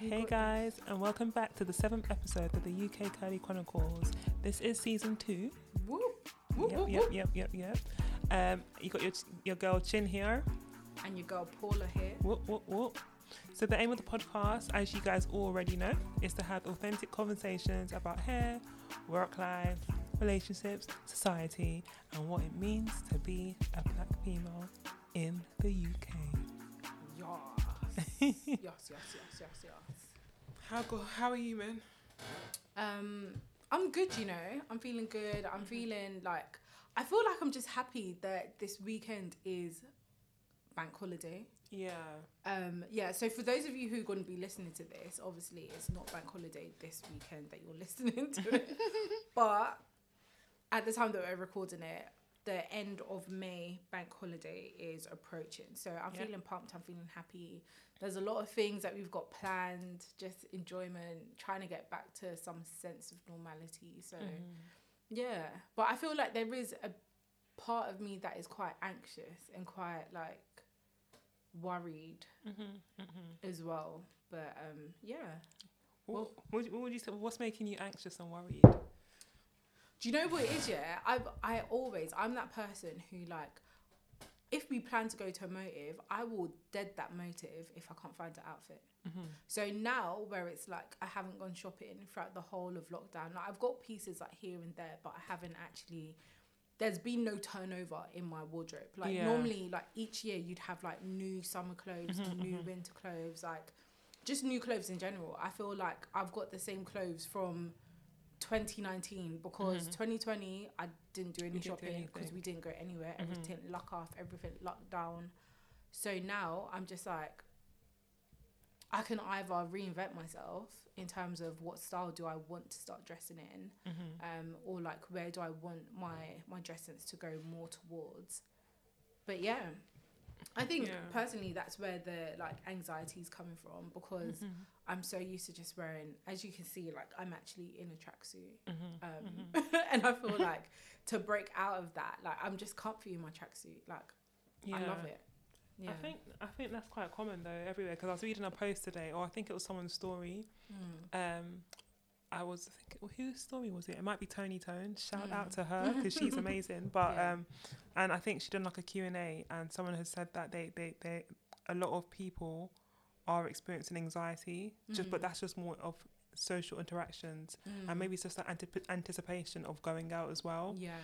Hey guys, and welcome back to the seventh episode of the UK Curly Chronicles. This is season two. Whoop, whoop, Yep, whoop, yep, yep, yep, yep. Um, you got your your girl Chin here. And your girl Paula here. Whoop, whoop, whoop. So the aim of the podcast, as you guys already know, is to have authentic conversations about hair, work life, relationships, society, and what it means to be a black female in the UK. Yes. yes, yes, yes, yes. How go? How are you, man? Um, I'm good, you know. I'm feeling good. I'm feeling like I feel like I'm just happy that this weekend is bank holiday. Yeah. Um, yeah, so for those of you who are going to be listening to this, obviously it's not bank holiday this weekend that you're listening to it. but at the time that we're recording it, the end of May bank holiday is approaching. So I'm Yeah. feeling pumped, I'm feeling happy. There's a lot of things that we've got planned, just enjoyment, trying to get back to some sense of normality. So yeah, but I feel like there is a part of me that is quite anxious and quite like worried Mm-hmm, as well. But um, yeah. What, what, what would you say? What's making you anxious and worried? Do you know what it is? Yeah, I I always I'm that person who like, if we plan to go to a motive, I will dead that motive if I can't find an outfit. Mm-hmm. So now where it's like I haven't gone shopping throughout the whole of lockdown. Like I've got pieces like here and there, but I haven't actually. There's been no turnover in my wardrobe. Like Yeah. normally, like each year you'd have like new summer clothes, Mhm, new mhm. winter clothes, like just new clothes in general. I feel like I've got the same clothes from 2019 because Mhm. 2020 I didn't do any shopping because we didn't go anywhere. Mhm. Everything lock off, everything locked down. So now I'm just like, I can either reinvent myself in terms of what style do I want to start dressing in, Mm-hmm. um, or like where do I want my my dressings to go more towards. But yeah, I think Yeah. personally that's where the like anxiety is coming from because Mm-hmm. I'm so used to just wearing, as you can see, like I'm actually in a tracksuit, Mm-hmm. um, and I feel like to break out of that, like I'm just comfy in my tracksuit, like I love it. Yeah. I think I think that's quite common though everywhere because I was reading a post today, or I think it was someone's story. Mm. Um, I was thinking, whose story was it? It might be Toni Tone. Shout Mm. out to her because she's amazing. But Yeah. um, and I think she done like a Q and A, and someone has said that they they they a lot of people are experiencing anxiety, just but Mhm. that's just more of social interactions, Mm. and maybe it's just that antip- anticipation of going out as well. yeah,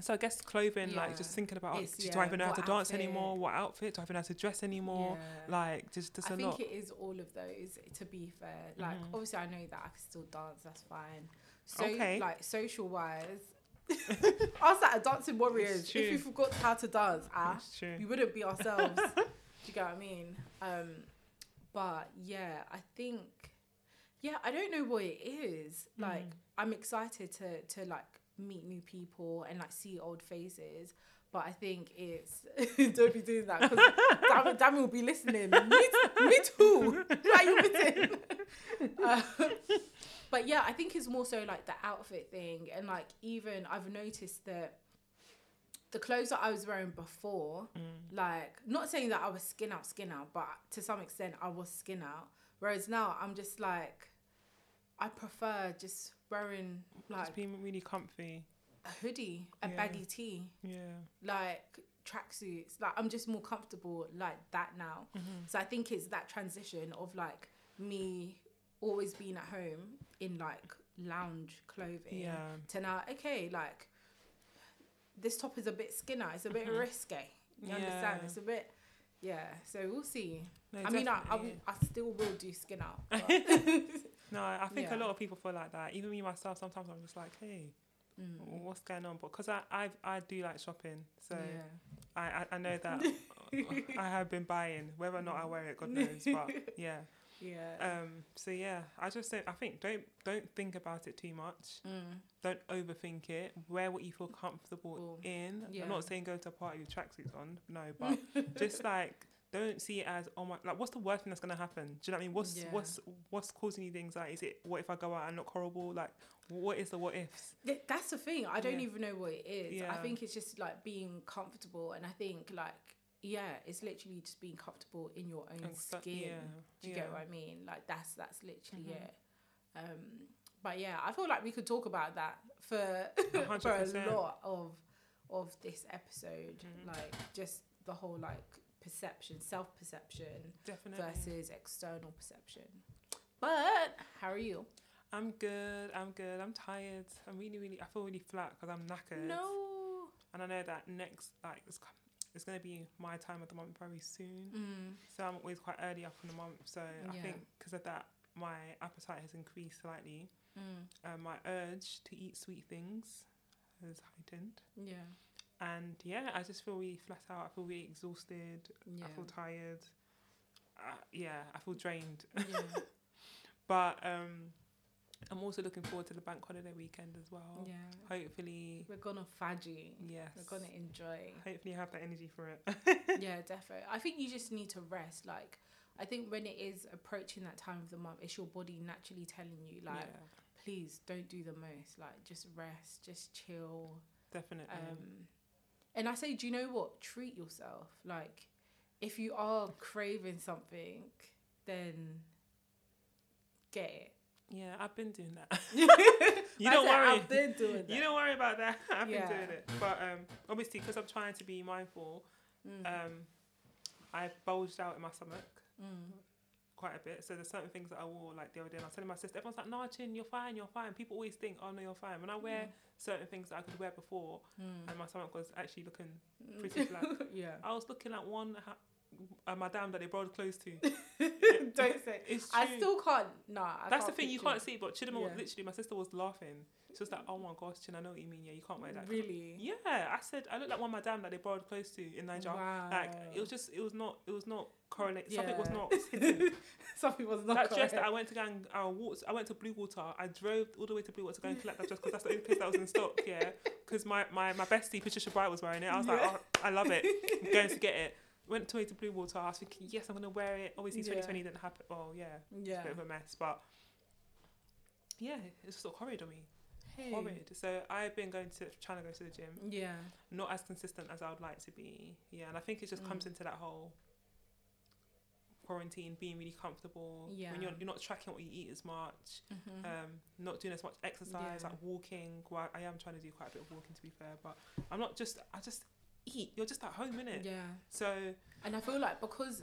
So I guess clothing, like just thinking about, It's- do yeah, I even know how to dance anymore? What outfit? Do I even know how to dress anymore? yeah. Like, just, just I a think it is all of those. To be fair, like Mhm. obviously I know that I can still dance. That's fine. So Okay. like social wise, us at Dancing Warriors, if we forgot how to dance, ah, we wouldn't be ourselves. Do you get what I mean? Um, but yeah, I think, yeah, I don't know what it is. Like, Mhm. I'm excited to to like meet new people and like see old faces. But I think it's don't be doing that because Dammy will be listening. Me, me too. Why are you? Uh, but yeah, I think it's more so like the outfit thing, and like even I've noticed that the clothes that I was wearing before, Mm. like not saying that I was skin out, skin out, but to some extent I was skin out. Whereas now I'm just like, I prefer just wearing like just being really comfy. a hoodie, a Yeah. baggy tee, Yeah. like tracksuits. Like I'm just more comfortable like that now. Mm-hmm. So I think it's that transition of like me always being at home in like lounge clothing Yeah. to now okay like this top is a bit skinner it's a bit Mhm. risque you understand Yeah. it's a bit yeah so we'll see No, i mean I, I, will- I still will do skin out No, I think Yeah. a lot of people feel like that. Even me myself, sometimes I'm just like, hey, Mm. what's going on? But because I, I, I do like shopping, so yeah. I, I, I know that I have been buying. Whether or not I wear it, God knows. But yeah. Yeah Um. So yeah, I just say I think don't don't think about it too much. Mm. Don't overthink it. Wear what you feel comfortable Cool. in. Yeah. I'm not saying go to a party with tracksuits on. No, but just like don't see it as oh my like what's the worst thing that's gonna happen? Do you know what I mean? What's Yeah. what's what's causing you the anxiety? Is it what if I go out and look horrible? Like what is the what ifs? Th- that's the thing i don't Yeah. even know what it is Yeah. i think it's just like being comfortable and i think like yeah, it's literally just being comfortable in your own skin. yeah, Do you yeah. get what I mean? Like that's that's literally Mhm. it. Um, but yeah, I feel like we could talk about that for for a lot of of this episode, Mhm. like just the whole like perception, self perception versus external perception. But how are you? I'm good. I'm good. I'm tired. I'm really, really. I feel really flat because I'm knackered. No. And I know that next, like, it's, gonna be my time of the month very soon. Mm. So I'm always quite early up in the month. So I Yeah. think because of that, my appetite has increased slightly. Mm. Um, my urge to eat sweet things has heightened. Yeah. And yeah, I just feel really flat out. I feel really exhausted. Yeah. I feel tired. Uh, yeah, I feel drained. yeah. But um, I'm also looking forward to the bank holiday weekend as well. Yeah. Hopefully, We're gonna fudgy. yes. We're gonna enjoy. Hopefully, you have the energy for it. yeah, definitely. I think you just need to rest. Like, I think when it is approaching that time of the month, it's your body naturally telling you, like, yeah, please don't do the most. Like, just rest, just chill. definitely. Um, and I say, do you know what? Treat yourself. Like, if you are craving something, then get it. Yeah, I've been doing that. you don't worry. I've been doing that. You don't worry about that. I've Yeah. been doing it. But um, obviously, because I'm trying to be mindful, Mm. um, I bulged out in my stomach Mm. quite a bit. So there's certain things that I wore like the other day. And I was telling my sister, everyone's like, "No, Chin, you're fine, you're fine." People always think, "Oh no, you're fine." When I wear certain things that I could wear before, Mm. and my stomach was actually looking Mm. pretty flat. yeah. I was looking at one ha- a madame that they brought clothes to. Don't say. It's I still can't. Nah. I That's the can't thing you picture can't see. But Chidima was Yeah. literally, my sister was laughing. She was like, "Oh my gosh, Chin, I know what you mean. Yeah, you can't wear that." Really. Yeah, I said I look like one madame that they borrowed clothes to in Nigeria. Wow. Like it was just, it was not, it was not correlated. Something was Yeah. not hitting. Something was not that dress that I correct. went to go and I walked, I went to Bluewater. I drove all the way to Bluewater to go and collect that dress because that's the only place that was in stock. Yeah, because my, my my bestie Patricia Bright was wearing it. I was like, Yeah. oh, I love it. I'm going to get it. Went to to Bluewater. I was thinking, yes, I'm gonna wear it. Obviously, Yeah. 2020 didn't happen. Well, yeah, Yeah. a bit of a mess, but yeah, it's just sort of horrid on me. Hey. Horrid. So I've been going to trying to go to the gym Yeah. not as consistent as I would like to be. Yeah, and I think it just comes Mm. into that whole quarantine, being really comfortable. Yeah. When you're, you're not tracking what you eat as much, Mhm. um, not doing as much exercise, Yeah. like walking. Well, I am trying to do quite a bit of walking to be fair, but I'm not just, I just eat. You're just at home, innit? yeah. So, And I feel like because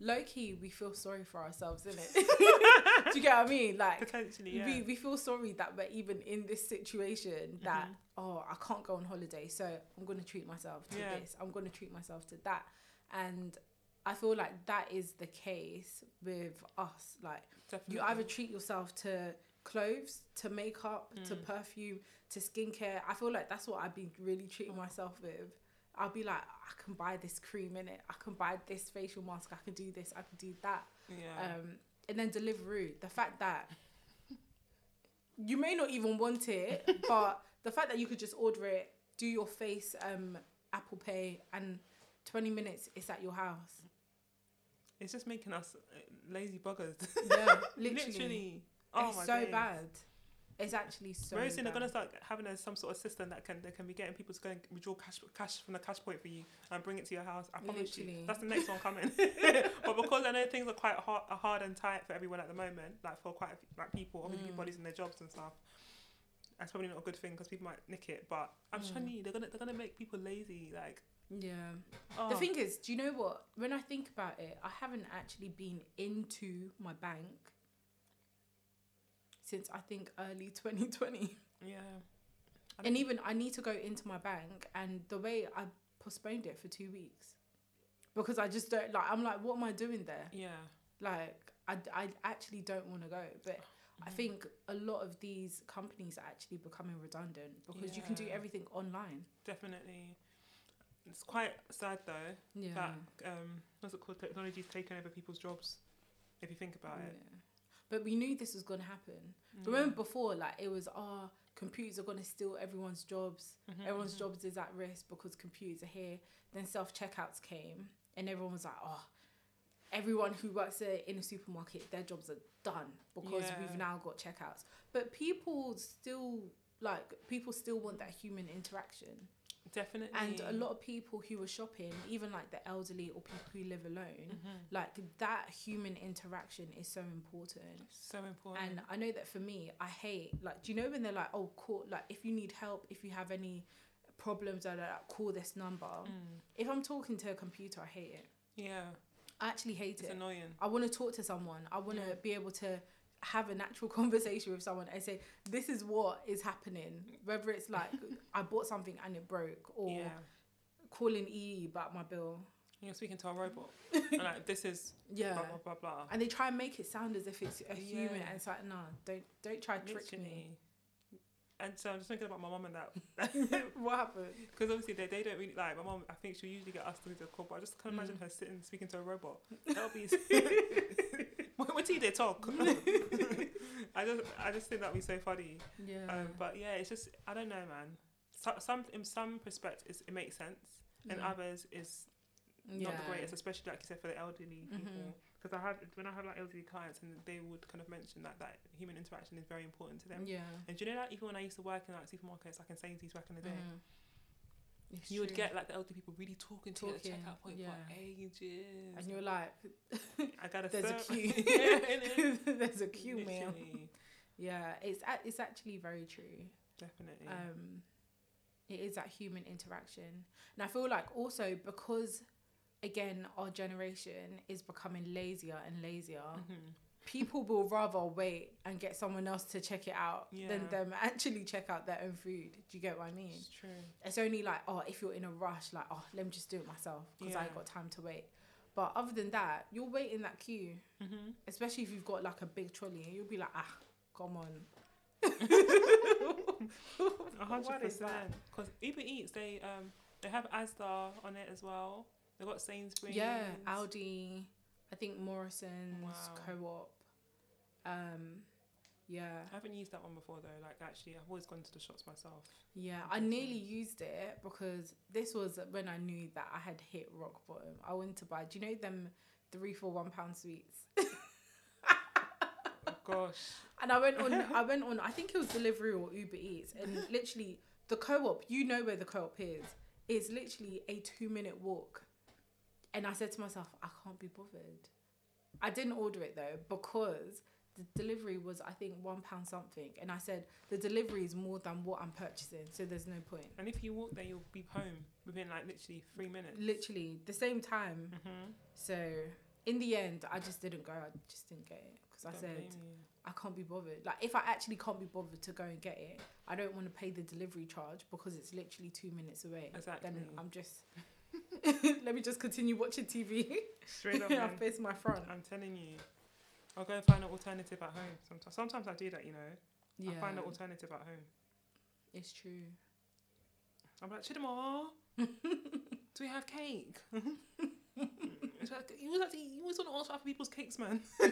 low key we feel sorry for ourselves, innit? Do you get what I mean? Like potentially, yeah. we, we feel sorry that we're even in this situation that Mhm. oh I can't go on holiday so I'm gonna treat myself to Yeah. this I'm gonna treat myself to that and I feel like that is the case with us like Definitely. you either treat yourself to clothes to makeup to Mm. perfume to skincare I feel like that's what I've been really treating myself with I'll be like I can buy this cream in it I can buy this facial mask I can do this I can do that yeah. um, and then Deliveroo, the fact that you may not even want it, but the fact that you could just order it, do your face um, Apple Pay, and 20 minutes it's at your house. it's just making us uh, lazy buggers. Yeah, literally. Literally. Oh it's my so days. bad. It's actually so Very soon they're gonna start having a, some sort of system that can they can be getting people to go and withdraw cash cash from the cash point for you and bring it to your house. I promise Literally. you, that's the next one coming. but because I know things are quite hard, are hard and tight for everyone at the moment, like for quite a few, like people, obviously Mm. people losing their jobs and stuff. That's probably not a good thing because people might nick it. But I'm just Mm. telling you, they're gonna they're gonna make people lazy. Like Yeah. oh, The thing is, do you know what? When I think about it, I haven't actually been into my bank since I think early 2020. yeah. And don't- even I need to go into my bank, and the way I postponed it for two weeks because I just don't like. I'm like, what am I doing there? yeah, Like, I, I actually don't want to go. But I Mhm. think a lot of these companies are actually becoming redundant because you can do everything online. definitely. It's quite sad though Yeah. that um what's it called technology's taken over people's jobs. If you think about it. But we knew this was going to happen. Mm. Remember before, like, it was, oh, computers are going to steal everyone's jobs. Mhm, Everyone's mhm. jobs is at risk because computers are here. Then self checkouts came, and everyone was like, "Oh, everyone who works in a supermarket, their jobs are done because Yeah. we've now got checkouts." But people still like people still want that human interaction. Definitely. And a lot of people who are shopping, even like the elderly or people who live alone, Mhm. like that human interaction is so important. So important. And I know that for me, I hate like, do you know when they're like, oh, call like if you need help, if you have any problems, or like, call this number. Mm. If I'm talking to a computer, I hate it. Yeah. I actually hate It's it. annoying. I want to talk to someone. I want to Yeah. be able to have a natural conversation with someone and say, this is what is happening. Whether it's like I bought something and it broke, or yeah. calling EE about my bill. You're speaking to a robot. and like this is Yeah. blah blah blah blah. And they try and make it sound as if it's a human, Yeah. and it's like, no, don't don't try to trick me. And so I'm just thinking about my mum and that. what happened? Because obviously they, they don't really like my mum. I think she'll usually get us to do the call, but I just can't imagine Mm. her sitting speaking to a robot. That'll be. When when they talk, I just I just think that'd be so funny. Yeah. Um, but yeah, it's just I don't know, man. So, some in some perspectives it makes sense, and Yeah. others is not the greatest, especially like you said for the elderly Mhm. people. Because I have when I have like elderly clients, and they would kind of mention that that human interaction is very important to them. Yeah. And do you know that even when I used to work in like supermarkets, like in Sainsbury's back in the day, Mhm. It's you would get like the elderly people really talking to you at the checkout point yeah. for ages. and you're like, I gotta." there's a queue. there's a queue, man. Yeah, it's a- it's actually very true. Definitely. Um, it is that human interaction, and I feel like also because, again, our generation is becoming lazier and lazier. Mhm. People will rather wait and get someone else to check it out Yeah. than them actually check out their own food. Do you get what I mean? It's true. It's only like, oh, if you're in a rush, like, oh, let me just do it myself because I ain't got time to wait. But other than that, you'll wait in that queue, Mm-hmm. especially if you've got like a big trolley, and you'll be like, ah, come on. Hundred percent. Because Uber Eats, they um they have Asda on it as well. They got Sainsbury's. Yeah, Aldi, I think Morrison's, Wow. Co-op. Um, yeah, I haven't used that one before though. Like actually, I've always gone to the shops myself. yeah. I nearly used it because this was when I knew that I had hit rock bottom. I went to buy. Do you know them three for one pound sweets? Oh gosh. And I went on. I went on. I think it was Deliveroo or Uber Eats, and literally the co-op. You know where the co-op is. It's literally a two-minute walk. And I said to myself, I can't be bothered. I didn't order it though because the delivery was I think one pound something, and I said the delivery is more than what I'm purchasing, so there's no point. And if you walk there, you'll be home within like literally three minutes. Literally the same time. Mm-hmm. So in the end, I just didn't go. I just didn't get it because I said I can't be bothered. Like if I actually can't be bothered to go and get it, I don't want to pay the delivery charge because it's literally two minutes away. Exactly. Then I'm just let me just continue watching TV. Straight up, I face my front. I'm telling you. I'll go and find an alternative at home. Sometimes, sometimes I do that. You know, Yeah, I find an alternative at home. it's true. I'm like, Chidamar, do we have cake? It's like, you always, have to, you always want to ask for other people's cakes, man.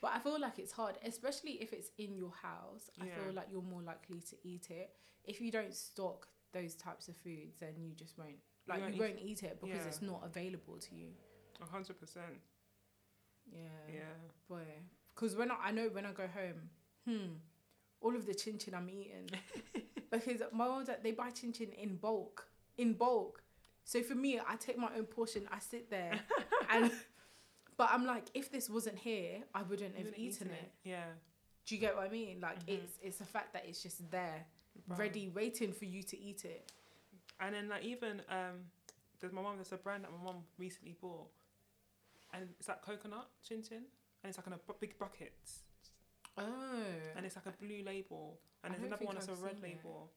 But I feel like it's hard, especially if it's in your house. I Yeah. feel like you're more likely to eat it. If you don't stock those types of foods, then you just won't. Like won't you eat won't eat it because Yeah. it's not available to you. Hundred percent. Yeah. Yeah. Boy, because when I, I know when I go home, hmm, all of the chin chin I'm eating because my mom dad they buy chin chin in bulk, in bulk. So for me, I take my own portion. I sit there, and but I'm like, if this wasn't here, I wouldn't You have wouldn't eaten eaten it. Yeah. Do you get what I mean? Like Mhm. it's it's the fact that it's just there, Right. ready, waiting for you to eat it. And then like even um, there's my mom. There's a brand that my mom recently bought, and it's like coconut chin chin, and it's like in a bu- big bucket, Oh, and it's like a blue label, and I there's don't another one that's a I've red seen it. label.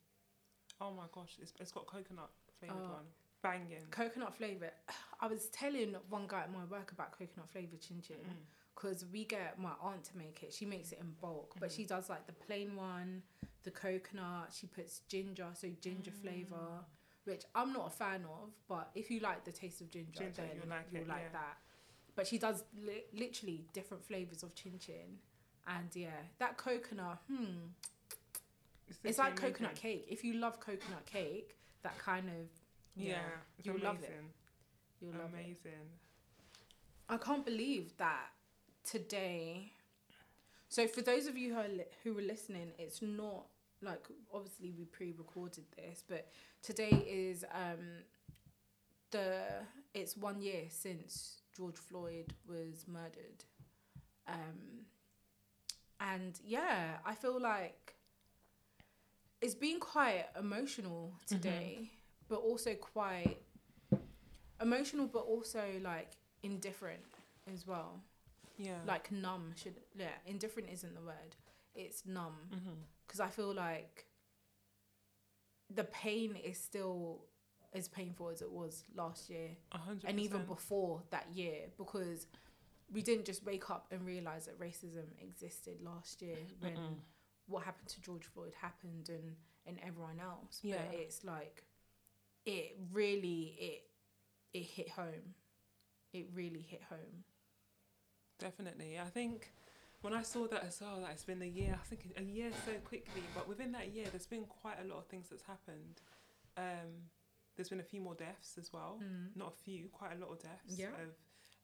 Oh my gosh, it's it's got coconut flavored Oh. one, banging. coconut flavor. I was telling one guy at my work about coconut flavor chin chin. Mm. because we get my aunt to make it. She makes it in bulk, but she does like the plain one, the coconut. She puts ginger, so ginger flavor, which I'm not a fan of. But if you like the taste of ginger, Ginger, then you'll like it, yeah. that. But she does li- literally different flavors of chin chin, and yeah, that coconut. Hmm, it's literally like coconut cake. If you love coconut cake, that kind of Yeah, yeah, it's you'll amazing. love it. you'll love it. amazing. I can't believe that today. So for those of you who are li- who were listening, it's not like obviously we pre-recorded this, but today is um the it's one year since George Floyd was murdered. Um and yeah, I feel like it's been quite emotional today, but also quite emotional but also like indifferent as well. Yeah. Like numb should yeah, indifferent isn't the word. It's numb because I feel like the pain is still as painful as it was last year A hundred. and even before that year because we didn't just wake up and realize that racism existed last year when Mm-mm. what happened to George Floyd happened and and everyone else Yeah. but it's like it really it it hit home it really hit home Definitely. I think when I saw that as well, that it's been a year, I think a year so quickly, but within that year, there's been quite a lot of things that's happened. Um, there's been a few more deaths as well. mm. Not a few, quite a lot of deaths. Yeah. Of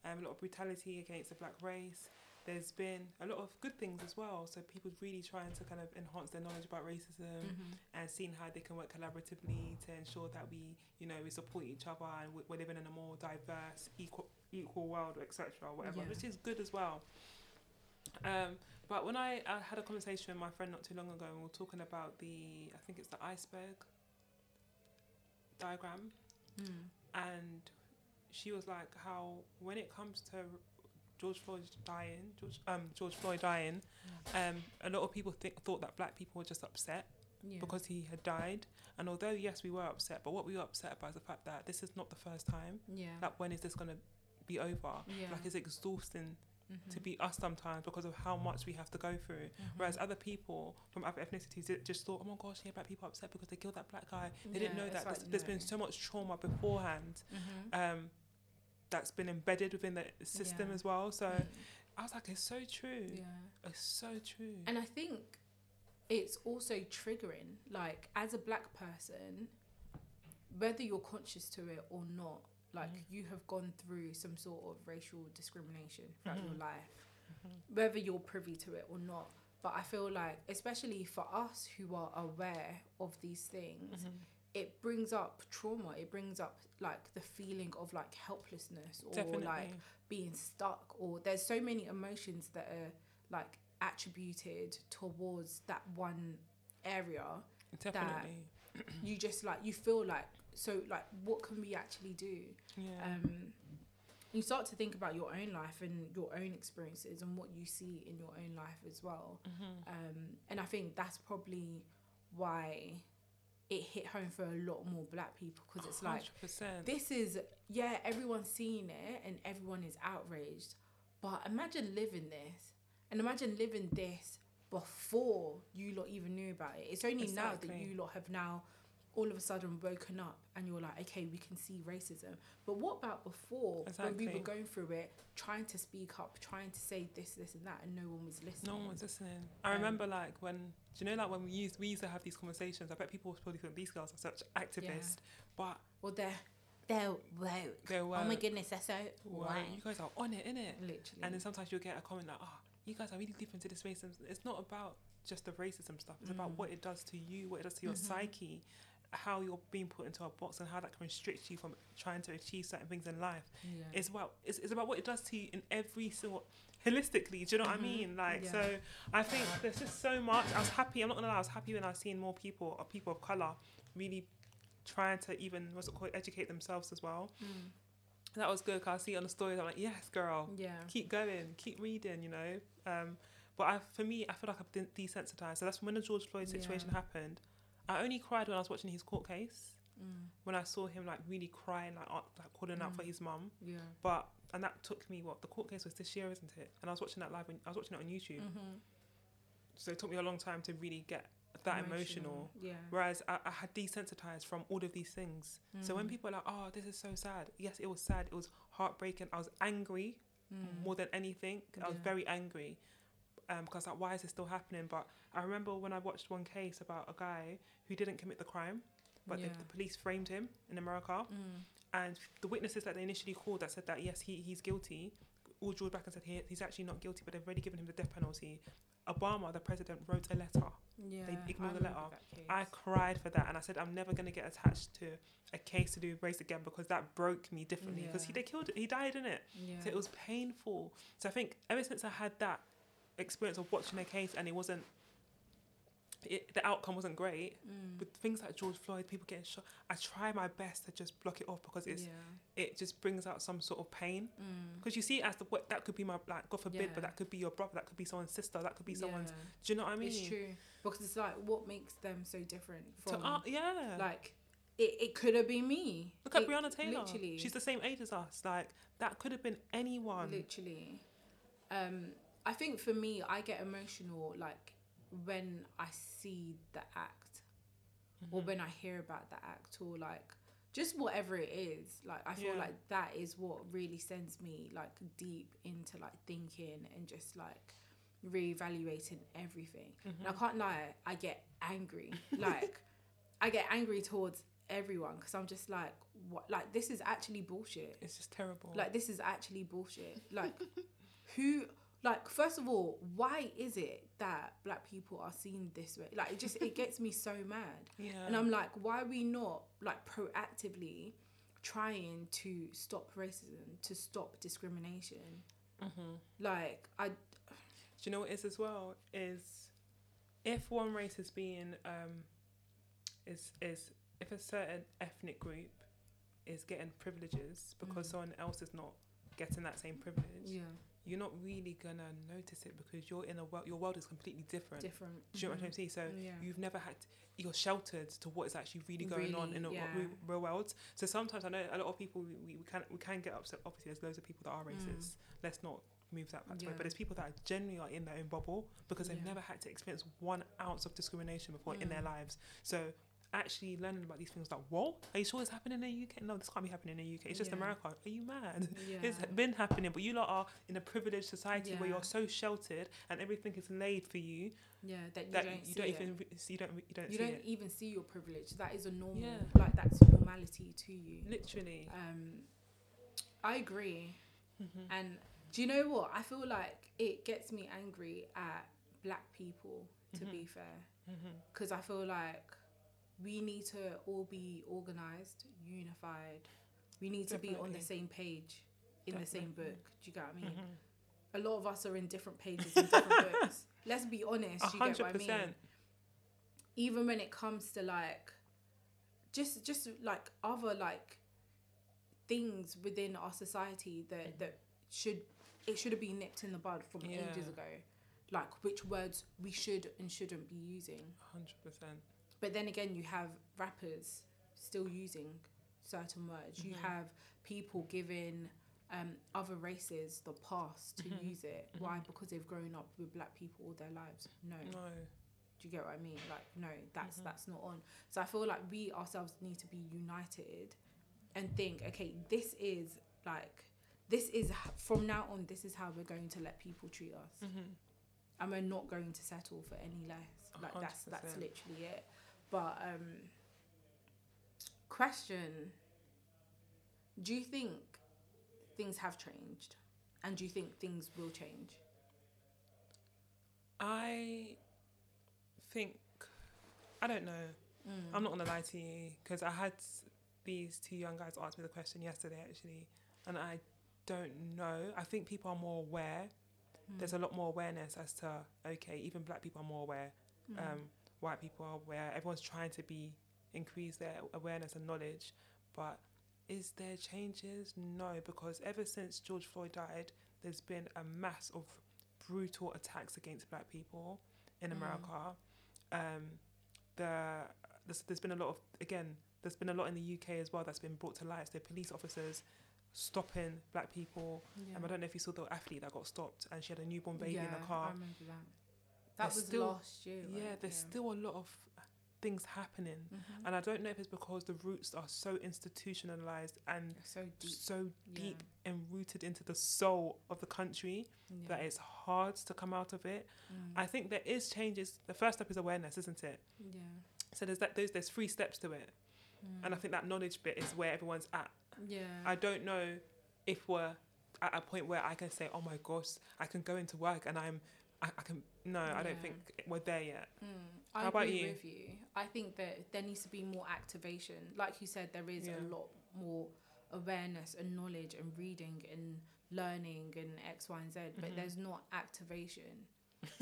um, a lot of brutality against the black race. There's been a lot of good things as well. So people really trying to kind of enhance their knowledge about racism Mhm. and seeing how they can work collaboratively to ensure that we, you know, we support each other and we- we're living in a more diverse, equal, equal world, etc., whatever, Yeah. which is good as well. Um, but when I, I had a conversation with my friend not too long ago, and we were talking about the, I think it's the iceberg diagram, Mm. and she was like, how when it comes to George Floyd dying, George, um, George Floyd dying, um, a lot of people think, thought that black people were just upset yeah. because he had died. And although yes, we were upset, but what we were upset about is the fact that this is not the first time. yeah Like when is this gonna be over? yeah Like it's exhausting to Mhm. be us sometimes because of how much we have to go through. Mhm. Whereas other people from other ethnicities ju- just thought, oh my gosh, yeah, black people are upset because they killed that black guy. They didn't know that there's, there's been so much trauma beforehand Mhm. um, that's been embedded within the system Yeah. as well. So Mm. I was like, it's so true. yeah It's so true. And I think it's also triggering. Like, as a black person, whether you're conscious to it or not, like, Mhm. you have gone through some sort of racial discrimination throughout your Mhm. life, Mhm. whether you're privy to it or not. But I feel like, especially for us who are aware of these things, Mhm. it brings up trauma. It brings up, like, the feeling of, like, helplessness or, Definitely. like, being stuck or there's so many emotions that are like attributed towards that one area Definitely. you just like you feel like so like what can we actually do yeah. um you start to think about your own life and your own experiences and what you see in your own life as well Mhm. um and i think that's probably why it hit home for a lot more black people because it's like 100%. this is yeah everyone's seeing it and everyone is outraged but imagine living this and imagine living this before you lot even knew about it it's only now that you lot have now all of a sudden woken up and you're like okay we can see racism but what about before when we were going through it trying to speak up trying to say this this and that and no one was listening No one was listening. I Um, remember like when do you know like when we used we used to have these conversations. I bet people probably think these girls are such activists, yeah. but well they're they're woke they were. oh my goodness they're so wow, woke you guys are on it, innit? literally And then sometimes you'll get a comment like, "Oh, you guys are really deep into this racism." It's not about just the racism stuff. It's about Mm. what it does to you, what it does to your Mhm. psyche, how you're being put into a box, and how that can restrict you from trying to achieve certain things in life. yeah. It's about it's, it's about what it does to you in every sort holistically. Do you know what I Mhm. mean? Like Yeah. so, I think there's just so much. I was happy. I'm not gonna lie. I was happy when I was seeing more people, or people of color, really trying to even what's it called, educate themselves as well. Mm. That was good. Cause I see on the stories. I'm like, yes, girl, yeah keep going, keep reading. You know. Um, but I, for me, I feel like I've been desensitized. So that's when the George Floyd situation Yeah. happened. I only cried when I was watching his court case. Mm. When I saw him like really crying, like, uh, like calling out for Mm. his mum. Yeah. But and that took me what the court case was this year, isn't it? And I was watching that live. On, I was watching it on YouTube, Mm-hmm. so it took me a long time to really get that emotional. Yeah. Whereas I, I had desensitized from all of these things. So when Mm. people are like, "Oh, this is so sad," yes, it was sad. It was heartbreaking. I was angry Mm. more than anything. I was very angry um, because like, why is this still happening? But I remember when I watched one case about a guy who didn't commit the crime, but Yeah. the, the police framed him in America Mm. and the witnesses that they initially called that said that yes he, he's guilty all drew back and said he, he's actually not guilty, but they've already given him the death penalty. Obama, the president, wrote a letter. Yeah, they ignored the letter. I cried for that, and I said I'm never gonna get attached to a case to do with race again because that broke me differently. Because he they killed he died in it, yeah. so it was painful. So I think ever since I had that experience of watching a case and it wasn't, it, the outcome wasn't great. Mm. With things like George Floyd, people getting shot, I try my best to just block it off because it's yeah. it just brings out some sort of pain. Mm. Because you see, it as the what that could be my like God forbid, Yeah. but that could be your brother, that could be someone's sister, that could be someone's. Yeah. Do you know what I mean? It's true because it's like what makes them so different To, from uh, yeah. like it, it could have been me. Look at It- Breonna Taylor. Literally, She's the same age as us. Like that could have been anyone. literally. Um, I think for me, I get emotional like when I see the act or Mhm. when I hear about the act or like just whatever it is. Like I feel Yeah. like that is what really sends me like deep into like thinking and just like reevaluating everything. And I Mhm. can't lie, I get angry. Like, I get angry towards everyone because I'm just like, what? Like, this is actually bullshit. It's just terrible. Like, this is actually bullshit. Like, who? Like, first of all, why is it that black people are seen this way? Like, it just it gets me so mad. yeah. And I'm like, why are we not like proactively trying to stop racism, to stop discrimination? Mhm. Like, I Do you know what it is as well? Is if one race is being um is is if a certain ethnic group is getting privileges because Mm. someone else is not getting that same privilege, yeah you're not really gonna notice it because you're in a world. Your world is completely different. different. Do you know what I'm Mhm. saying? So Yeah. you've never had to, you're sheltered to what is actually really going on in the yeah. real, real world. So sometimes I know a lot of people we, we, can we can get upset. Obviously, there's loads of people that are racist. Let's not move that back to Mm. Yeah. But there's people that are genuinely are in their own bubble because they've never had to experience one ounce of discrimination before in their Mm. lives. So actually learning about these things like, whoa, are you sure it's happening in the UK? No, this can't be happening in the UK. It's just Yeah. America. Are you mad? Yeah. It's been happening, but you lot are in a privileged society where you're so sheltered and everything is laid for you yeah, that you that don't you don't even see, you don't you don't you see don't it. even see your privilege. That is a normal, Yeah. like that's normality to you. Literally. Um, I agree. Mhm. And do you know what? I feel like it gets me angry at black people. To Mhm. be fair, because I feel like we need to all be organized, unified. We need to be on the same page, in the same book. Do you get what I mean? Mhm. A lot of us are in different pages in different books. Let's be honest. A Do you get what I mean? even when it comes to like just just like other like things within our society that that should it should have been nipped in the bud from ages ago like which words we should and shouldn't be using hundred percent. But then again you have rappers still using certain words you Mhm. have people giving um, other races the pass to Mhm. use it why because they've grown up with black people all their lives no No. do you get what I mean? Like, no, that's Mhm. that's not on. So I feel like we ourselves need to be united and think, okay, this is like, this is from now on. This is how we're going to let people treat us, Mm-hmm. and we're not going to settle for any less. Like hundred that's that's literally it. But um, question: Do you think things have changed, and do you think things will change? I think I don't know. Mm. I'm not gonna lie to you because I had these two young guys ask me the question yesterday actually, and I don't know. I think people are more aware. Mm. There's a lot more awareness as to okay, even black people are more aware. Mm. Um, white people are aware. Everyone's trying to be increase their awareness and knowledge, but is there changes? No, because ever since George Floyd died, there's been a mass of brutal attacks against black people in Mm. America. Um, the there's, there's been a lot of again. There's been a lot in the UK as well that's been brought to light. So police officers stopping black people. yeah. Um, I don't know if you saw the athlete that got stopped and she had a newborn baby in the car. I remember that. That There's was still- last year. Yeah, right? there's still a lot of things happening. Mhm. And I don't know if it's because the roots are so institutionalized and so deep. so deep and rooted into the soul of the country Yeah. that it's hard to come out of it. Mm. I think there is changes. The first step is awareness, isn't it? yeah. So there's that. There's there's three steps to it, and I Mm. think that knowledge bit is where everyone's at. yeah. I don't know if we're at a point where I can say, "Oh my gosh, I can go into work and I'm, I, I can." No, I don't think we're there yet. Mm, I How about agree you? with you. I think that there needs to be more activation. Like you said, there is Yeah. a lot more awareness and knowledge and reading and learning and X, Y, and Z, but Mhm. there's not activation.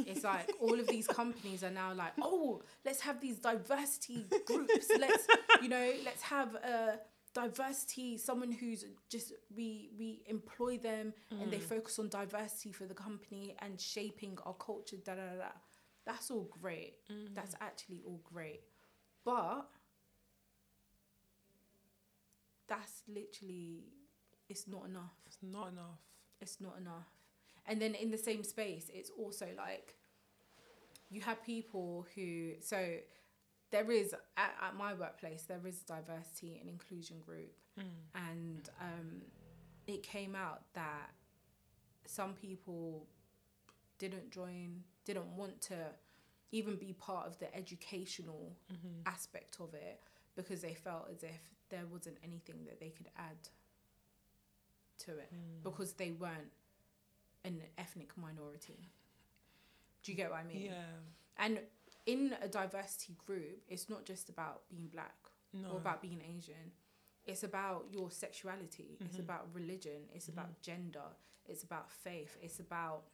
It's like all of these companies are now like, oh, let's have these diversity groups. Let's, you know, let's have a diversity. Someone who's just we we employ them and they Mm. focus on diversity for the company and shaping our culture. Da da da. da. That's all great. Mm. That's actually all great, but that's literally it's not enough It's not enough. it's not enough. And then in the same space, it's also like you have people who so there is at, at my workplace there is a diversity and inclusion group Mm. and um, it came out that some people didn't join didn't want to even be part of the educational hmm aspect of it because they felt as if there wasn't anything that they could add to it Mm. because they weren't an ethnic minority. Do you get what I mean? Yeah. And in a diversity group, it's not just about being black No. or about being Asian. It's about your sexuality. It's Mhm. about religion. It's Mhm. about gender. It's about faith. It's about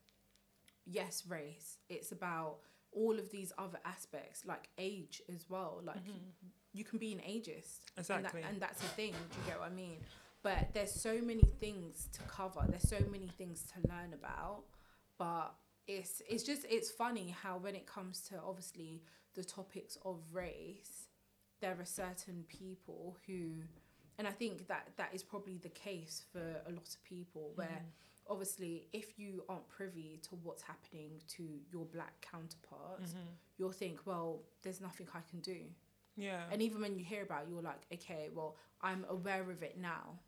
yes, race. It's about all of these other aspects, like age as well. Like Mhm. you can be an ageist. Exactly. And, that, and that's a thing. Do you get what I mean? But there's so many things to cover. There's so many things to learn about. But it's it's just it's funny how when it comes to obviously the topics of race, there are certain people who, and I think that that is probably the case for a lot of people where Mhm. obviously if you aren't privy to what's happening to your black counterparts, Mhm. you'll think, well, there's nothing I can do. Yeah. And even when you hear about it, you're like, okay, well, I'm aware of it now.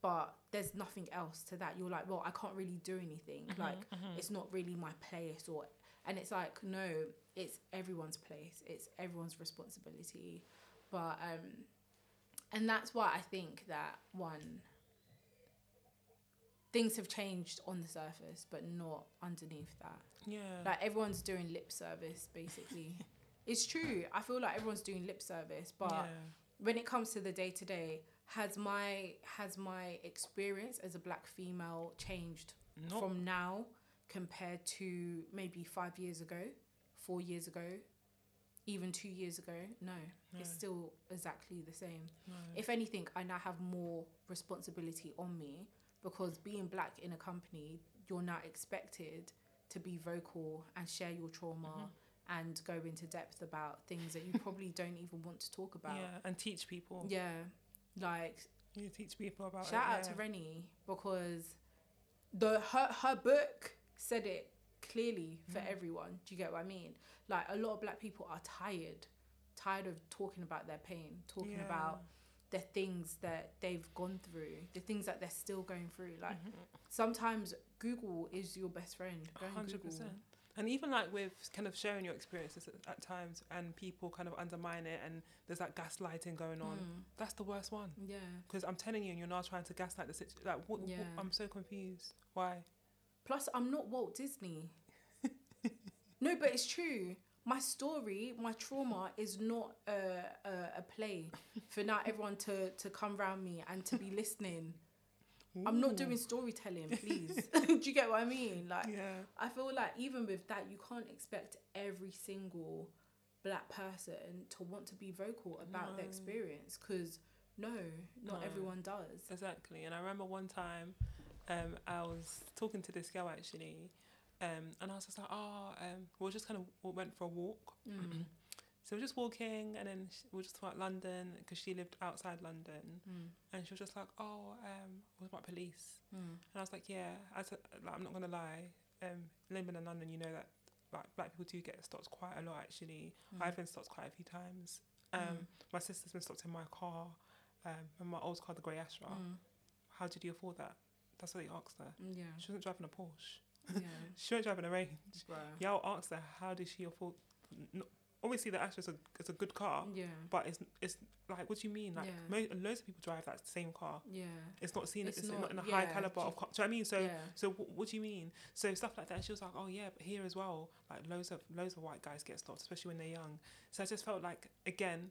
But there's nothing else to that. You're like, well, I can't really do anything. Mhm, Like, mhm. it's not really my place or and it's like, no, it's everyone's place. It's everyone's responsibility. But um and that's why I think that one things have changed on the surface, but not underneath that. yeah. Like everyone's doing lip service, basically. it's true. I feel like everyone's doing lip service, but yeah. when it comes to the day to day, has my has my experience as a black female changed Not from now compared to maybe five years ago, four years ago, even two years ago? No, no, it's still exactly the same. no. If anything, I now have more responsibility on me because being black in a company, you're now expected to be vocal and share your trauma Mhm. and go into depth about things that you probably don't even want to talk about. yeah, and teach people. Yeah. Like You teach people about it. shout out yeah. to Reni because the her her book said it clearly for Mm. everyone. Do you get what I mean? Like a lot of black people are tired, tired of talking about their pain, talking Yeah. about the things that they've gone through, the things that they're still going through. Like Mhm. sometimes Google is your best friend. Go and hundred Google. And even like with kind of sharing your experiences at, at times, and people kind of undermine it, and there's that gaslighting going on. Mm, That's the worst one. yeah. Because I'm telling you, and you're now trying to gaslight the situation. Like, what, what- I'm so confused. Why? Plus, I'm not Walt Disney. no, but it's true. My story, my trauma is not a, a, a play for now everyone to, to come round me and to be listening. I'm not doing storytelling, please. Do you get what I mean? Like, Yeah. I feel like even with that, you can't expect every single black person to want to be vocal about their experience because no, not No. everyone does. Exactly. And I remember one time, um, I was talking to this girl actually, um, and I was just like, oh, um, we were just kind of we went for a walk. Mm. So we're just walking, and then sh- we were just about London because she lived outside London, Mm. and she was just like, oh, um, what about police? Mm. And I was like, yeah. I said, like, I'm not gonna lie. Um, living in London, you know that like black people do get stopped quite a lot. Actually, Mm. I've been stopped quite a few times. Um, Mm. my sister's been stopped in my car, um, in my old car, the Grey Astra. Mm. How did you afford that? That's what they asked her. Yeah. She wasn't driving a Porsche. Yeah. She wasn't driving a Range. Y'all asked her how did she afford. n- obviously the Astra is a, is a good car, Yeah. but it's it's like what do you mean? Like Yeah. mo- loads of people drive that same car. Yeah. It's not seen. It's, It's not, not- in a high caliber of car. Do you know what I mean? So yeah. so what, what do you mean? So stuff like that. She was like, oh yeah, but here as well, like loads of loads of white guys get stopped, especially when they're young. So I just felt like again,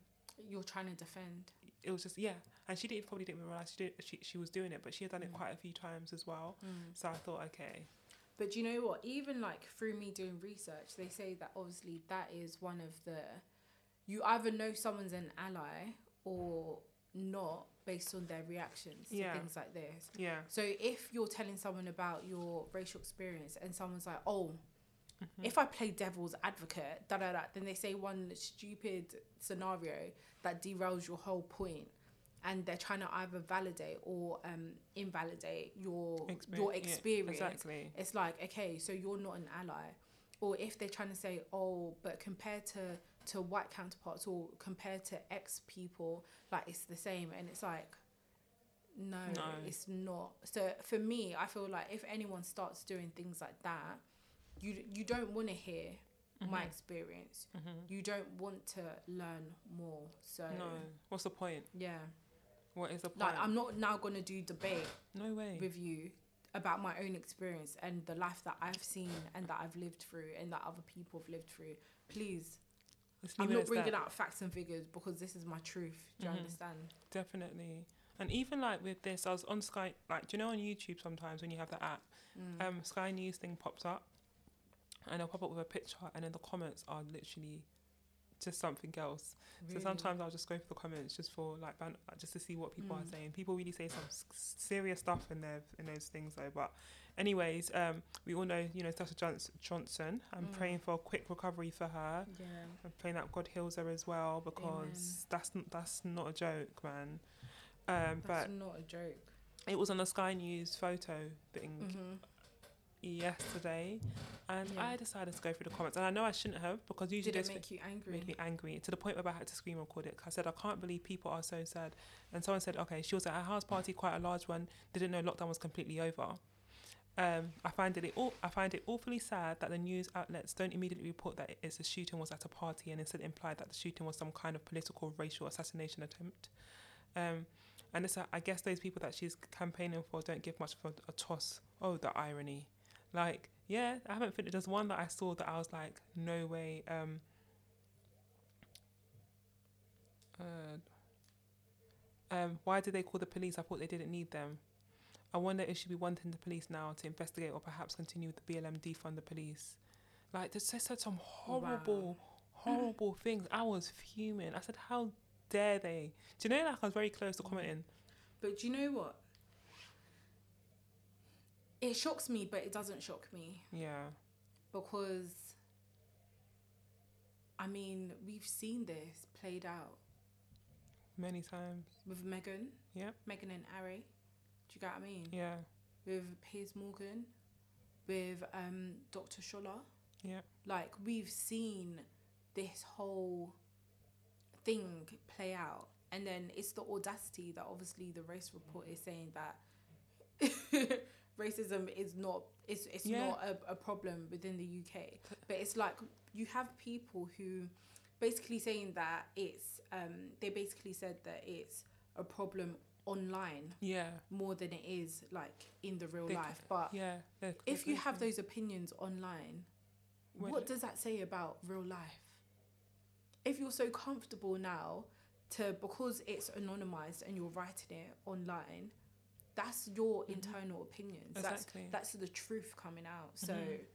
You're trying to defend. it was just yeah. And she didn't probably didn't realize she did she she was doing it, but she had done it Mm. quite a few times as well. So I thought, okay, But do you know what? Even like through me doing research, they say that obviously that is one of the. You either know someone's an ally or not based on their reactions Yeah. to things like this. yeah, So if you're telling someone about your racial experience and someone's like, oh, Mhm. if I play devil's advocate, da da da, then they say one stupid scenario that derails your whole point, and they're trying to either validate or um, invalidate your Exper- your yeah, experience. exactly. It's like okay, so you're not an ally, or if they're trying to say, oh, but compared to to white counterparts or compared to ex people, like it's the same, and it's like. No, No. it's not. So for me, I feel like if anyone starts doing things like that, you you don't want to hear my Mhm. experience. Mhm. You don't want to learn more. So No, what's the point? yeah, What is the point? like I'm not now gonna do debate no way. with you about my own experience and the life that I've seen and that I've lived through and that other people have lived through. Please, I'm not bringing that. out facts and figures because this is my truth. Do you Mhm. understand? Definitely. And even like with this, I was on Sky. Like, do you know on YouTube sometimes when you have the app, Mm. um, Sky News thing pops up, and it'll pop up with a picture, and then the comments are literally just something else. So sometimes I'll just go for the comments just for like ban- just to see what people are Mm. saying. People really say some s- serious stuff in there in those things though. But anyways, um, we all know you know Sasha Johnson. Johnson. I'm Mm. praying for a quick recovery for her. Yeah. I'm praying that God heals her as well because that's n- that's not a joke, man. Um, That's but not a joke. it was on the Sky News photo thing hmm yesterday, and Yeah. I decided to go through the comments. And I know I shouldn't have because usually Did it make you angry? made me angry to the point where I had to scream record it. 'cause I said I can't believe people are so sad. And someone said, okay, she was at a house party, quite a large one. Didn't know lockdown was completely over. Um, I find it all, I find it awfully sad that the news outlets don't immediately report that it's a shooting was at a party and instead imply that the shooting was some kind of political racial assassination attempt. Um, and it's a, I guess those people that she's campaigning for don't give much of a, a toss. Oh, the irony! Like, yeah, I haven't finished. There's one that I saw that I was like, no way. Um, uh, um, why did they call the police? I thought they didn't need them. I wonder if she'd be wanting the police now to investigate or perhaps continue with the BLM defund the police. Like, they said some horrible, horrible things. I was fuming. I said, how dare they? Do you know, like, I was very close to commenting. But do you know what? It shocks me, but it doesn't shock me Yeah. because, I mean, we've seen this played out Many times. with Meghan. Yep. Meghan and Ari. Do you get what I mean? Yeah. With Piers Morgan, with um, Dr. Shola. Yep. Like, we've seen this whole thing play out. And then it's the audacity that obviously the race report is saying that racism is not it's it's Yeah. not a, a problem within the UK. But it's like you have people who basically saying that it's um they basically said that it's a problem online Yeah. more than it is like in the real They life. But Yeah. if you have those opinions online, what does that say about real life? If you're so comfortable now to because it's anonymized and you're writing it online, that's your Mhm. internal opinions. Exactly. That's that's the truth coming out. So Mhm.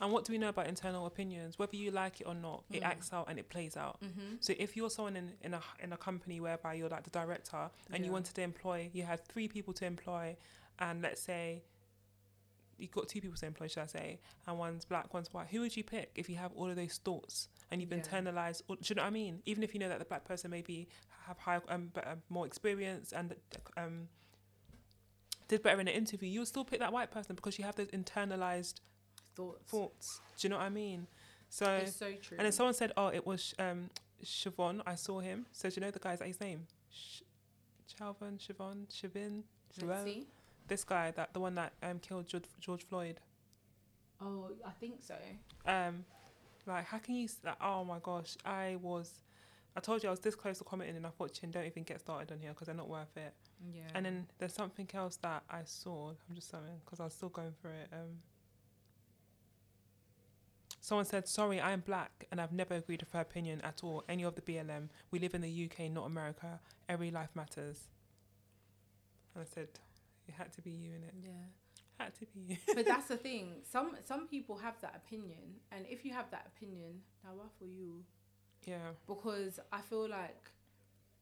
And what do we know about internal opinions? Whether you like it or not, it Mm. acts out and it plays out. mm-hmm. So if you're someone in, in a in a company whereby you're like the director and you wanted to employ, you had three people to employ, and let's say you've got two people to employ, should I say, and one's black, one's white. Who would you pick if you have all of those thoughts and you've Yeah. internalized? All, do you know what I mean? Even if you know that the black person maybe have higher, um, more experience and um, did better in the interview, you'll still pick that white person because you have those internalized thoughts. thoughts. Do you know what I mean? So It's so true. and then someone said, "Oh, it was um, Siobhan. I saw him." So do you know the guy's his name? Sh- Chalvin, Siobhan, Shavin, Siobhan. This guy, that the one that um killed George, George Floyd. Oh, I think so. Um, Like, how can you? Like, oh my gosh, I was. I told you I was this close to commenting, and I thought, Chin, don't even get started on here because they're not worth it. Yeah. And then there's something else that I saw. I'm just saying because I was still going through it. Um, someone said, "Sorry, I am black, and I've never agreed with her opinion at all. Any of the BLM. We live in the UK, not America. Every life matters." And I said, "It had to be you in it. yeah. Had to be you." but that's the thing. Some some people have that opinion, and if you have that opinion, now what for you? yeah, Because I feel like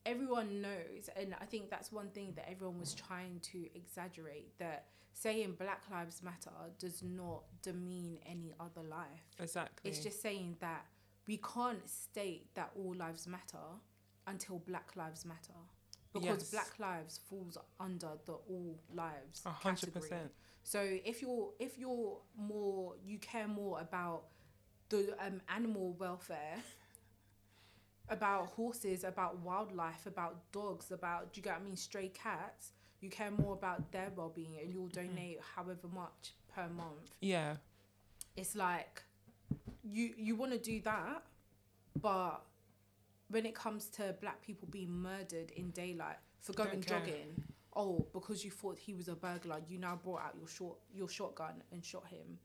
everyone knows, and I think that's one thing that everyone was trying to exaggerate that saying Black Lives Matter does not demean any other life. exactly. It's just saying that we can't state that all lives matter until Black Lives Matter. Because Yes. Black Lives falls under the all lives a hundred category. percent. So if you're if you're more you care more about the um, animal welfare, about horses, about wildlife, about dogs, about do you get what I mean stray cats, you care more about their well being and you'll Mm-hmm. donate however much per month. Yeah, It's like you you want to do that, but when it comes to black people being murdered in daylight for going jogging, oh, because you thought he was a burglar, you now brought out your short your shotgun and shot him.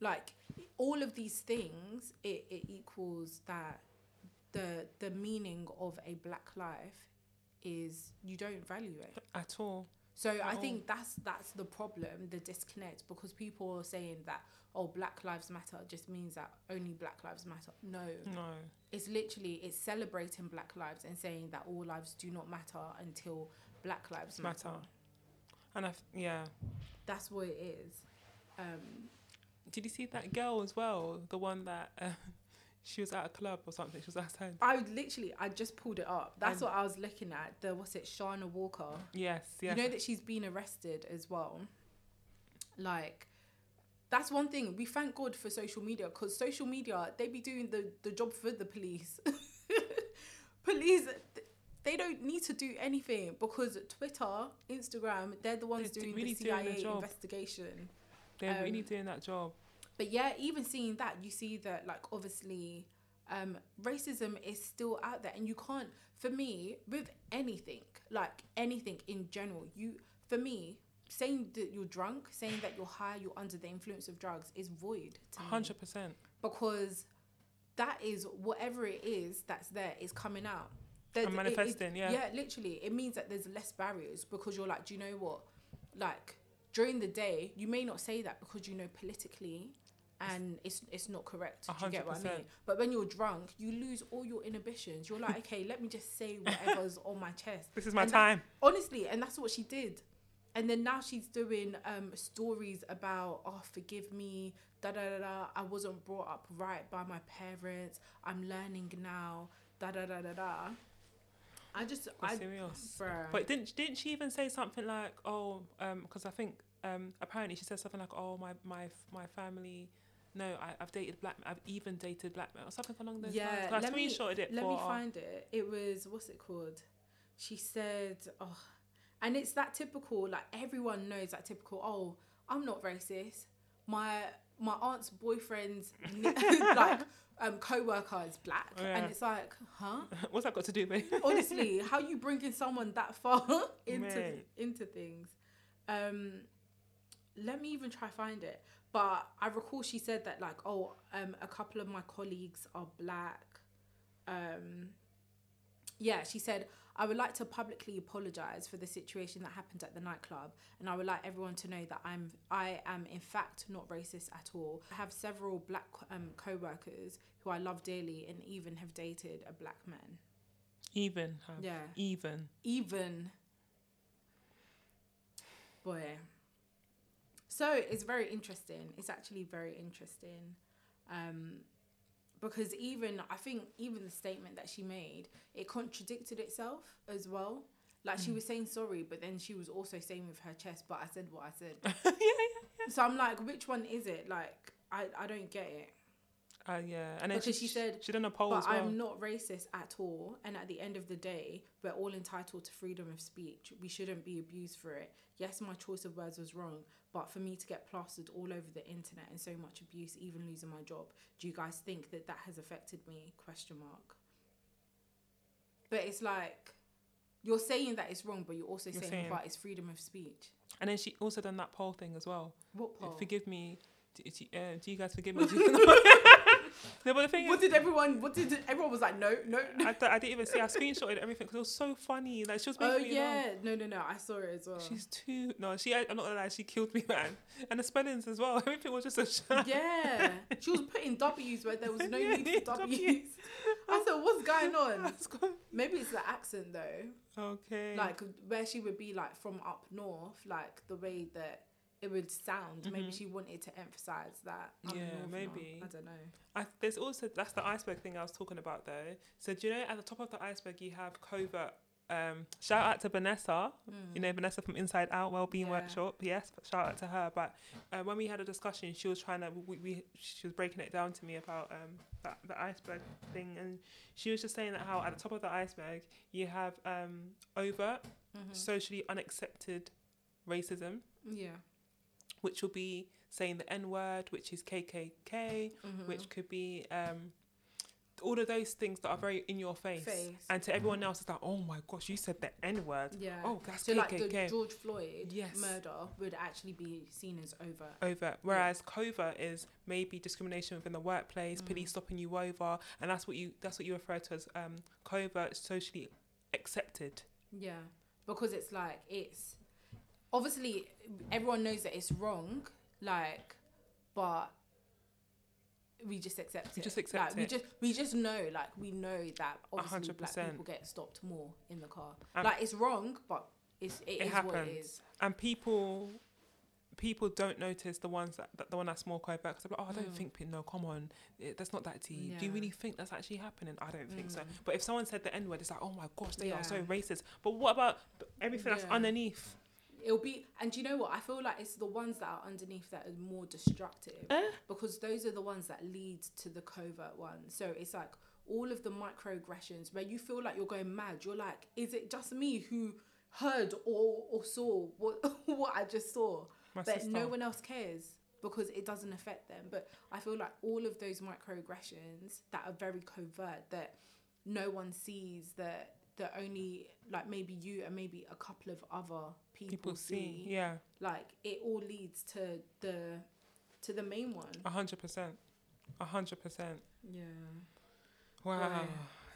Like all of these things, it, it equals that the the meaning of a black life is you don't value it. at all. So I all. think that's that's the problem, the disconnect, because people are saying that oh Black Lives Matter just means that only Black Lives Matter. No, No, it's literally it's celebrating Black lives and saying that all lives do not matter until Black Lives matter. Matter. and I yeah. That's what it is. Um, Did you see that girl as well? The one that uh, she was at a club or something. She was outside. I literally I just pulled it up. That's And- what I was looking at. The what's it, Shana Walker. Yes, yes. You know that she's been arrested as well. Like, that's one thing. We thank God for social media because social media they be doing the the job for the police. police, they don't need to do anything because Twitter, Instagram, they're the ones They're doing really the doing CIA job. investigation. They're really um, doing that job. But yeah, even seeing that, you see that like obviously, um, racism is still out there, and you can't. For me, with anything, like anything in general, you for me saying that you're drunk, saying that you're high, you're under the influence of drugs is void to Hundred percent. because that is whatever it is that's there is coming out. There's- And it- it- manifesting, yeah. Yeah, literally. It means that there's less barriers because you're like, do you know what? Like during the day, you may not say that because you know politically and it's it's not correct. Do you get what I mean? But when you're drunk, you lose all your inhibitions. You're like, okay, let me just say whatever's on my chest. This is my And that- time. Honestly, and that's what she did. And then now she's doing um, stories about, oh, forgive me, da da da da. I wasn't brought up right by my parents. I'm learning now, da da da da da. I just, You're I, serious. bruh. But didn't didn't she even say something like, oh, um, because I think um, apparently she said something like, oh, my my my family. No, I, I've dated black. I've even dated black men or something along those Yeah, lines. I let me- it Let for. me find it. It was what's it called? She said, "Oh," and it's that typical. Like everyone knows that typical. Oh, I'm not racist. My my aunt's boyfriend's like um co-worker is black, Oh, yeah. and it's like, huh? What's that got to do with? Honestly, how you bringing someone that far into into things? Um, let me even try find it. But I recall she said that like, oh, um, a couple of my colleagues are black. Um, yeah, she said I would like to publicly apologize for the situation that happened at the nightclub, and I would like everyone to know that I'm I am in fact not racist at all. I have several black um, co-workers who I love dearly, and even have dated a black man. even. Have. Yeah, Even. even boy so it's very interesting. It's actually very interesting um because even i think even the statement that she made it contradicted itself as well. Like she Mm. was saying sorry but then she was also saying with her chest but i said what i said. Yeah, yeah, yeah. so i'm like which one is it? Like i i don't get it Uh, yeah, and then Because she said, she done a poll But as well. I'm not racist at all. And at the end of the day, we're all entitled to freedom of speech. We shouldn't be abused for it. Yes, my choice of words was wrong, but for me to get plastered all over the internet and so much abuse, even losing my job, do you guys think that that has affected me? Question mark. But it's like you're saying that it's wrong, but you're also You're saying, saying- but it's freedom of speech. And then she also done that poll thing as well. What poll? Forgive me. Do, do, uh, do you guys forgive me? No, but the thing What is, did everyone? What did everyone was like? No, no. no. I, th- I didn't even see. I screenshotted everything because it was so funny. Like she was making Oh me laugh. yeah, no, no, no. I saw it as well. She's too no. She I'm not gonna lie. She killed me, man. And the spellings as well. Everything was just a. Yeah, she was putting W's where there was no Yeah, need for W's. W's. I thought, what's going on? That's good. Maybe it's the accent though, Okay. like where she would be like from up north, like the way that it would sound. Maybe Mhm. she wanted to emphasize that. I'm Yeah, maybe. I don't know. I, there's also that's the iceberg thing I was talking about though. So do you know at the top of the iceberg you have covert. Um, shout out to Vanessa. You know Vanessa from Inside Out Wellbeing. Yeah. Workshop. Yes, shout out to her. But uh, when we had a discussion, she was trying to we, we she was breaking it down to me about um that the iceberg thing, and she was just saying that how at the top of the iceberg you have um overt Mhm. socially unaccepted racism, yeah, which will be saying the N word, which is KKK, Mhm. which could be um, all of those things that are very in your face. Face. And to everyone else, it's like, oh my gosh, you said the N word. yeah. Oh, that's so like the George Floyd Yes. murder would actually be seen as over. Over. Whereas covert is maybe discrimination within the workplace, Mm. police stopping you over, and that's what you that's what you refer to as um, covert socially accepted. Yeah, because it's like it's obviously everyone knows that it's wrong, like, but we just accept We it. just accept like, We just we just know, like, we know that obviously black 100%. people get stopped more in the car. Um, like, it's wrong, but it's it, It is what it happens. is. And people people don't notice the ones that, that the one that's more covert because they're like, oh, I don't Mm. think no, come on, it, that's not that deep. Do you really think that's actually happening? I don't think so. Mm. But if someone said the N word, it's like, oh my gosh, they are so racist. But what about everything that's underneath? It'll be, and do you know what? I feel like it's the ones that are underneath that are more destructive. Eh? because those are the ones that lead to the covert ones. So it's like all of the microaggressions where you feel like you're going mad. You're like, is it just me who heard or, or saw what what I just saw? My but sister. no one else cares because it doesn't affect them. But I feel like all of those microaggressions that are very covert that no one sees that that only like maybe you and maybe a couple of other people, people see, see, yeah, like it all leads to the to the main one. a hundred percent, a hundred percent. Yeah. Wow, Right.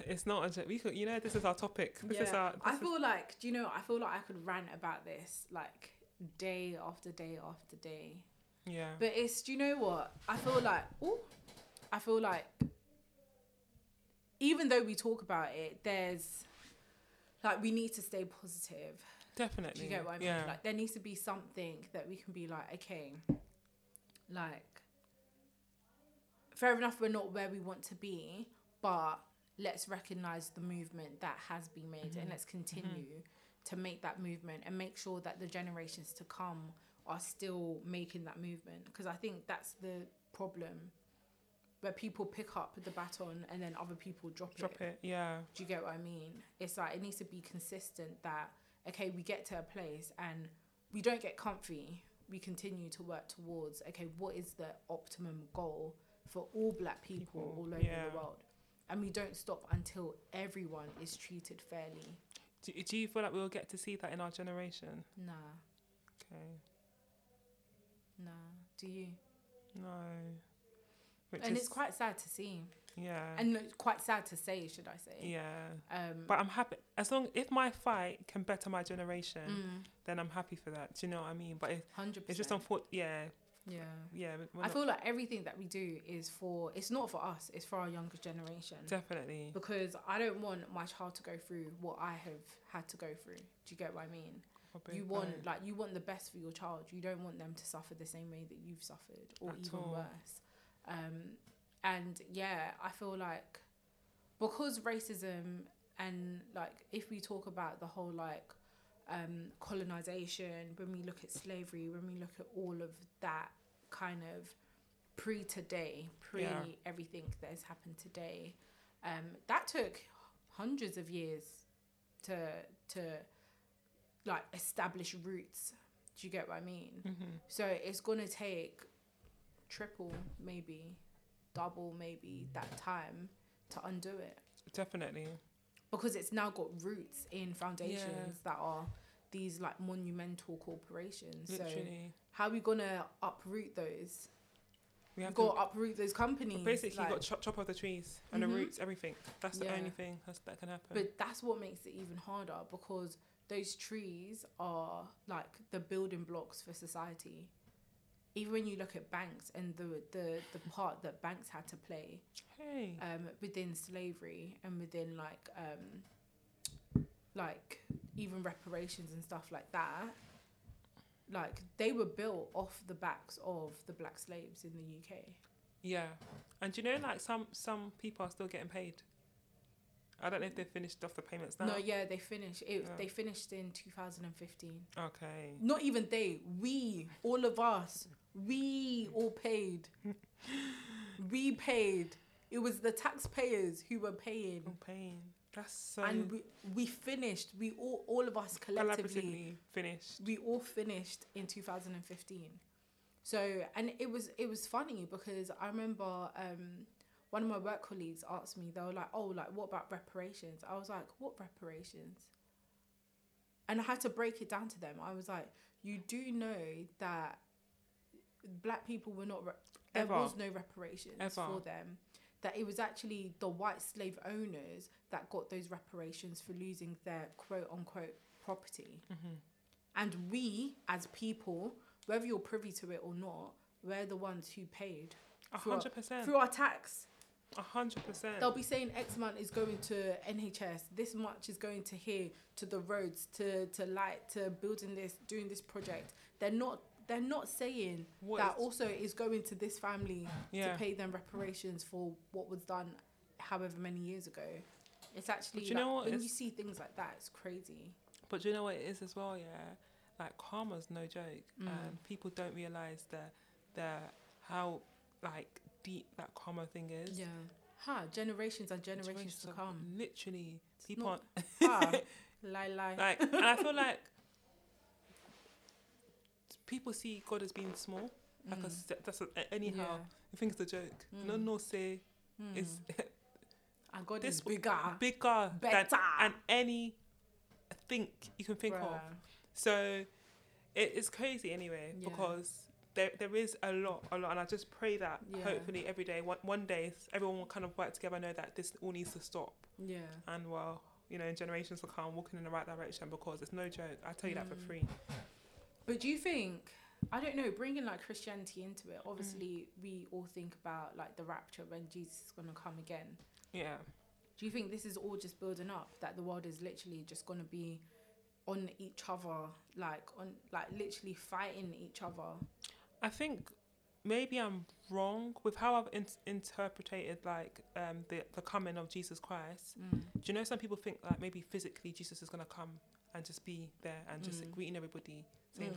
it's not a. We could, you know, this is our topic. This is yeah. our. I this is- feel like, do you know, I feel like I could rant about this like day after day after day. yeah, But it's, do you know what? I feel like, oh, I feel like even though we talk about it, there's like we need to stay positive. definitely. Do you get what I mean? Yeah, Like there needs to be something that we can be like, okay, like fair enough, we're not where we want to be, but let's recognize the movement that has been made Mhm. and let's continue to make that movement and make sure that the generations to come are still making that movement because I think that's the problem where people pick up the baton and then other people drop, drop it. it. Yeah, Do you get what I mean? It's like it needs to be consistent that okay, we get to a place and we don't get comfy. We continue to work towards okay, what is the optimum goal for all black people, People, all over yeah. the world? And we don't stop until everyone is treated fairly. do, do you feel like we'll get to see that in our generation? Nah, Okay, nah. Do you? no. Which and is, it's quite sad to see, yeah, and it's quite sad to say, should I say? yeah. Um, But I'm happy as long if my fight can better my generation, mm, then I'm happy for that. Do you know what I mean? But it, hundred it's just unfortunate. Yeah, Yeah. yeah. I not- feel like everything that we do is for it's not for us, it's for our younger generation. definitely. Because I don't want my child to go through what I have had to go through. Do you get what I mean? Probably You want like you want the best for your child. You don't want them to suffer the same way that you've suffered or At even all. worse. Um and yeah, I feel like because racism and like if we talk about the whole like um colonization, when we look at slavery, when we look at all of that kind of pre today, pre Yeah. everything that has happened today. Um, that took hundreds of years to to like establish roots. Do you get what I mean? Mm-hmm. So it's gonna take triple, maybe double, maybe that time to undo it Definitely. because it's now got roots in foundations that are these like monumental corporations. So how are we gonna uproot those? We We've got to uproot those companies. basically like- got chop chop off the trees and Mhm. the roots, everything. That's the Yeah. only thing that's, that can happen. But that's what makes it even harder because those trees are like the building blocks for society. Even when you look at banks and the the, the part that banks had to play hey, um, within slavery and within like um, like even reparations and stuff like that, like they were built off the backs of the black slaves in the UK. yeah. And you know, like some some people are still getting paid. I don't know if they've finished off the payments now. No, yeah, they finished. It, Yeah. They finished in 2015. Okay. Not even they. We, all of us, we all paid. we paid. It was the taxpayers who were paying, paying. That's so and we we finished. We all all of us collectively, finished. we all finished in 2015. So and it was it was funny because I remember um, one of my work colleagues asked me they were like oh like what about reparations I was like what reparations and I had to break it down to them I was like you do know that black people were not re- there Ever. was no reparations Ever. for them that it was actually the white slave owners that got those reparations for losing their quote unquote property Mm-hmm. and we, as people, whether you're privy to it or not, we're the ones who paid A through our- hundred percent. through our tax. A hundred percent. They'll be saying X amount is going to NHS, this much is going to here, to the roads, to, to light, to building this, doing this project. They're not they're not saying What that is- also is going to this family Yeah. to pay them reparations for what was done however many years ago. It's actually But you like, know what? when It's- you see things like that, it's crazy. But do you know what it is as well? Yeah, like karma's no joke, Mm. and people don't realize the the how like deep that karma thing is. Yeah. Ha, generations and generations, to come. Literally, people not- aren't Ha, lie, lie. like, and I feel like people see God as being small. Like a, Mm. s- that's a, anyhow. Yeah. I think it's a joke. No, Mm. no, say Mm. it's and God this is bigger. bigger than Better. and any think you can think of. So it is crazy anyway Yeah. because there there is a lot, a lot, and I just pray that Yeah. hopefully every day, one, one day, everyone will kind of work together, and know that this all needs to stop, Yeah. and well, you know, generations will come walking in the right direction because it's no joke. I tell you that for Mm. free. But do you think, I don't know, bringing like Christianity into Mm. it, obviously we all think about like the rapture when Jesus is going to come again. Yeah, Do you think this is all just building up that the world is literally just going to be on each other, like on like literally fighting each other? I think maybe I'm wrong with how I've in- interpreted like um the the coming of Jesus Christ. Mm. Do you know some people think like maybe physically Jesus is gonna come and just be there and just Mm. greeting everybody, saying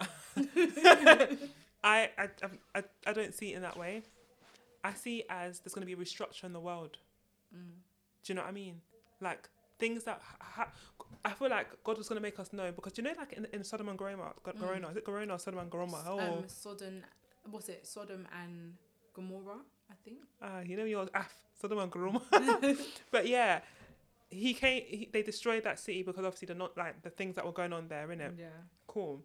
Mm. I, I, I, I don't see it in that way. I see it as there's going to be a restructure in the world. Mm. Do you know what I mean? Like things that ha- I feel like God was going to make us know because you know, like in, in Sodom and Gomorrah, Go- Mm. Gorona, is it Gorona or Sodom and Gomorrah? Oh, Um, Sodom, what's it? Sodom and Gomorrah, I think. ah, you know yours, ah, Sodom and Gomorrah. but yeah, he came. He, they destroyed that city because obviously they're not like the things that were going on there, innit? Yeah. Cool.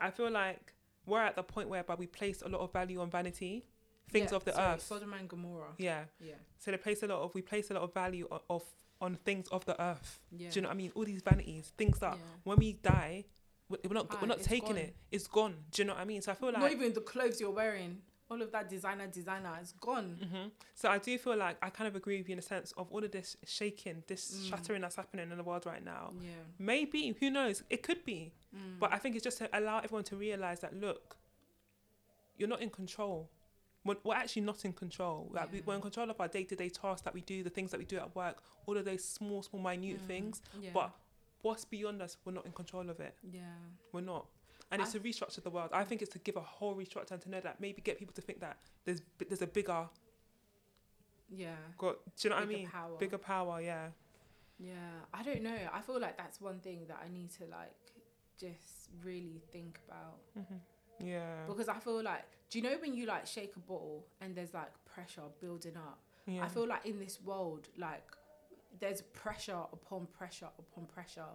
I feel like we're at the point whereby we place a lot of value on vanity, things Yeah, of the sorry, earth. Sodom and Gomorrah. yeah. Yeah. So they place a lot of we place a lot of value of, of on things of the earth. Yeah. Do you know what I mean? All these vanities, things that Yeah. when we die, we- we're not Ah, we're not taking gone. it. It's gone. Do you know what I mean? So I feel like Not even the clothes you're wearing. All of that designer, designer is gone. hmm So I do feel like I kind of agree with you in a sense of all of this shaking, this Mm. shattering that's happening in the world right now. Yeah. Maybe who knows? It could be, Mm. but I think it's just to allow everyone to realize that look, you're not in control. We're, we're actually not in control. Like we, Yeah. we're in control of our day to day tasks that we do, the things that we do at work, all of those small, small, minute Mm. things. Yeah. But what's beyond us, we're not in control of it. yeah. We're not. And it's I- to restructure the world. I think it's to give a whole restructure and to know that maybe get people to think that there's there's a bigger Yeah. got. Do you know what I bigger mean? Power. Bigger power, yeah. Yeah, I don't know. I feel like that's one thing that I need to like just really think about hmm Yeah. because I feel like do you know when you like shake a bottle and there's like pressure building up? yeah. I feel like in this world like there's pressure upon pressure upon pressure,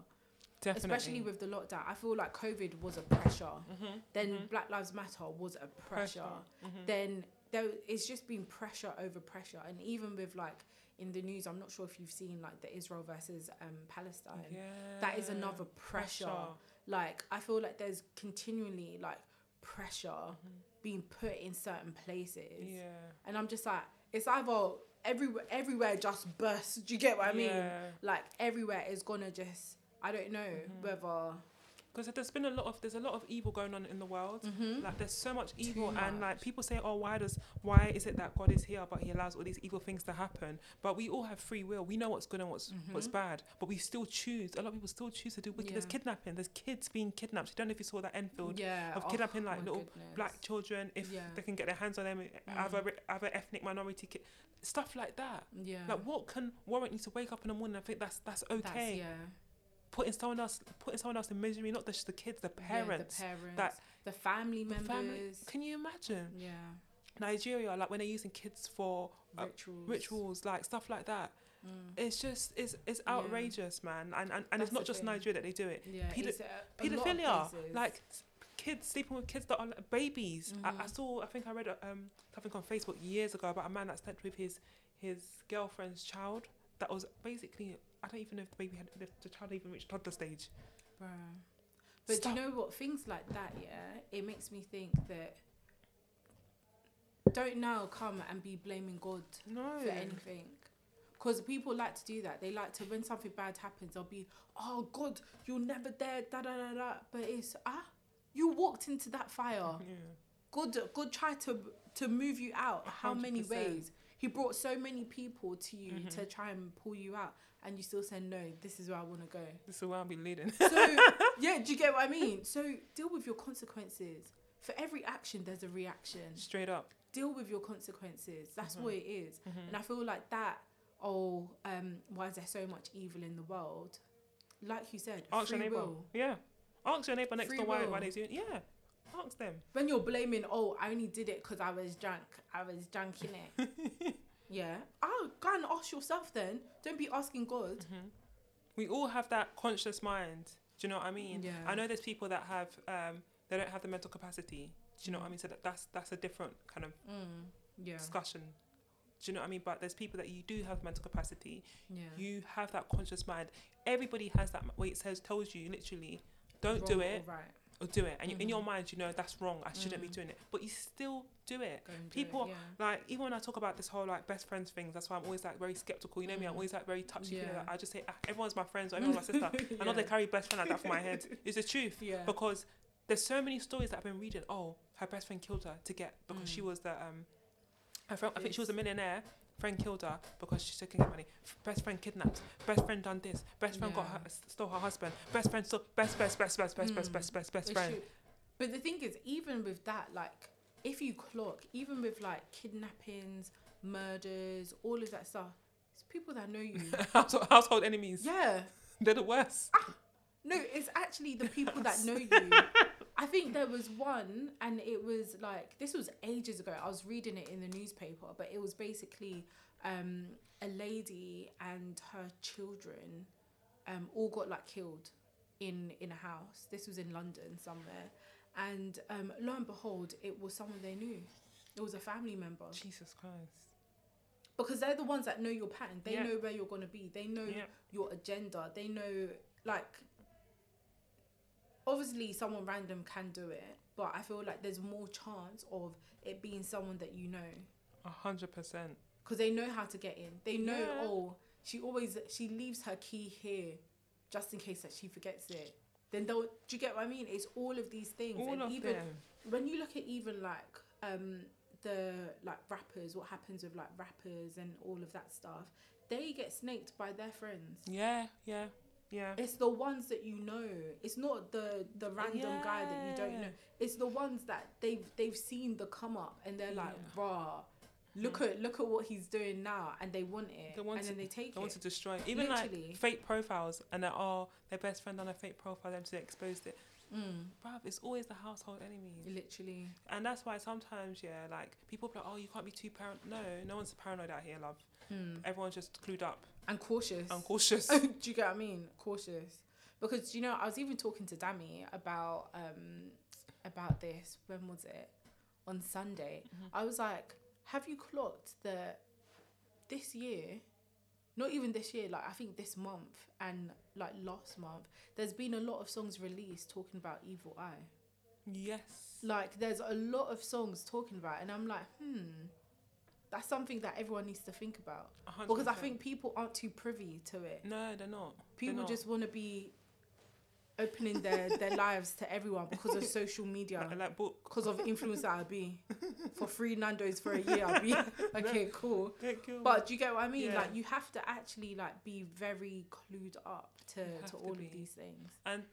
Definitely. especially with the lockdown. I feel like COVID was a pressure. Mhm, Then mhm. Black Lives Matter was a pressure. Mhm. Then there it's just been pressure over pressure, and even with like in the news, I'm not sure if you've seen like the Israel versus um, Palestine. that is another pressure. Like I feel like there's continually like pressure Mhm. being put in certain places, Yeah. and I'm just like, it's either everywhere, everywhere just bursts. Do you get what I mean? Yeah. Like everywhere is gonna just, I don't know Mhm. whether. Because there's been a lot of there's a lot of evil going on in the world. Mm-hmm. Like there's so much evil, Too and like people say, oh, why does why is it that God is here, but He allows all these evil things to happen? But we all have free will. We know what's good and what's what's Mhm. bad, but we still choose. A lot of people still choose to do wicked. There's kidnapping. There's kids being kidnapped. I don't know if you saw that Enfield yeah, of oh, kidnapping like little goodness. black children if Yeah. they can get their hands on them, Mm. other other ethnic minority ki- stuff like that. Yeah, Like what can warrant you to wake up in the morning and think that's that's That's- okay? yeah, Putting someone else putting someone else in misery, not just the kids, the parents. yeah, the parents, that- the family the members. family- Can you imagine Yeah, Nigeria? Like when they're using kids for uh, rituals. rituals, like stuff like that. Mm. It's just it's it's Yeah. outrageous, man. And and, and That's it's not just thing. Nigeria that they do it. Yeah, Pedo- a, a Pedophilia, like kids sleeping with kids that are like babies. I, I Mhm. saw. I think I read um something on Facebook years ago about a man that slept with his his girlfriend's child. That was basically. I don't even know if the baby had if the child even reached toddler stage. Bruh. But Stuff- do you know what? Things like that, yeah, it makes me think that don't now come and be blaming God No. for anything. Because people like to do that. They like to, when something bad happens, they'll be, oh, God, you'll never dare, da da da da. But it's, ah, you walked into that fire. Yeah. God, God tried to to move you out. A How many ways? He brought so many people to you Mhm. to try and pull you out, and you still said no. This is where I want to go. This is where I'll be leading. So yeah, do you get what I mean? So deal with your consequences. For every action, there's a reaction. Straight up. Deal with your consequences. That's Mhm. what it is. Mhm. And I feel like that. Oh, um, why is there so much evil in the world? Like you said, Ask your neighbor. will. Yeah. Ask your neighbor next Free door why, why they doing. Yeah. Ask them. When you're blaming, oh, I only did it because I was drunk. I was drunk in it. yeah. Oh, go and ask yourself then. Don't be asking God. Mhm. We all have that conscious mind. Do you know what I mean? Yeah. I know there's people that have um they don't have the mental capacity. Do you know what I mean? So that, that's that's a different kind of Mm. Yeah. discussion. Do you know what I mean? But there's people that you do have mental capacity. Yeah. You have that conscious mind. Everybody has that. Where it says tells you literally, don't do it Right. Or do it, and you, in your Mhm. mind you know that's wrong. I shouldn't be Mm. doing it, but you still do it. Do People- It. Yeah. Like even when I talk about this whole like best friends things, that's why I'm always like very skeptical. You know me, I'm Mm. always like very touchy. Yeah. Like, I just say ah, everyone's my friends or everyone's my sister. I know they carry best friend like that for my head. It's the truth Yeah. because there's so many stories that I've been reading. Oh, her best friend killed her to get because she Mm. was the um, her friend, I think she was a millionaire. Friend killed her because she couldn't money. Best friend kidnapped. Best friend done this. Best friend got her, stole her husband. Best friend stole best best best best best best Mm. best best best It friend. But the thing is, even with that, like, if you clock, even with like kidnappings, murders, all of that stuff, it's people that know you. household, household enemies. yeah. They're the worst. No, it's actually the people that know you. I think there was one, and it was like this was ages ago. I was reading it in the newspaper, but it was basically um, a lady and her children um, all got like killed in in a house. This was in London somewhere, and um, lo and behold, it was someone they knew. It was a family member Jesus Christ. because they're the ones that know your pattern. They Yeah. know where you're gonna be. They know Yeah. your agenda. They know like obviously someone random can do it, but I feel like there's more chance of it being someone that you know A hundred percent. because they know how to get in. They know Yeah. oh she always she leaves her key here just in case that she forgets it. Then they'll do you get what I mean? It's all of these things All and of even them. when you look at even like um the like rappers, what happens with like rappers and all of that stuff, they get snaked by their friends. Yeah, yeah. Yeah. It's the ones that you know. It's not the the random guy that you don't know. It's the ones that they've they've seen the come up and they're like, Yeah. rah, look at look at what he's doing now, and they want it, They want and to- then they take They want to destroy even Literally. like fake profiles and they're oh their best friend on a fake profile them to expose it. Mm, Bruv, it's always the household enemies. literally. And that's why sometimes, yeah, like people like, Oh, you can't be too paranoid no, no one's paranoid out here, love. Mm. Everyone's just clued up And cautious. and cautious. Do you get what I mean? Cautious. Because you know, I was even talking to Dami about um about this. When was it? On Sunday. Mhm. I was like, "Have you clocked that this year? Not even this year. Like I think this month and like last month, there's been a lot of songs released talking about Evil Eye. yes. Like there's a lot of songs talking about, it, and I'm like, hmm." That's something that everyone needs to think about. A hundred because I think people aren't too privy to it. No, they're not. They're people not. just want to be opening their their lives to everyone because of social media. Like, like book. because of influencer i'll be. For free nando's for a year i'll be. Okay cool. But do you get what i mean? Yeah. like you have to actually like be very clued up to to to all be. of these things. And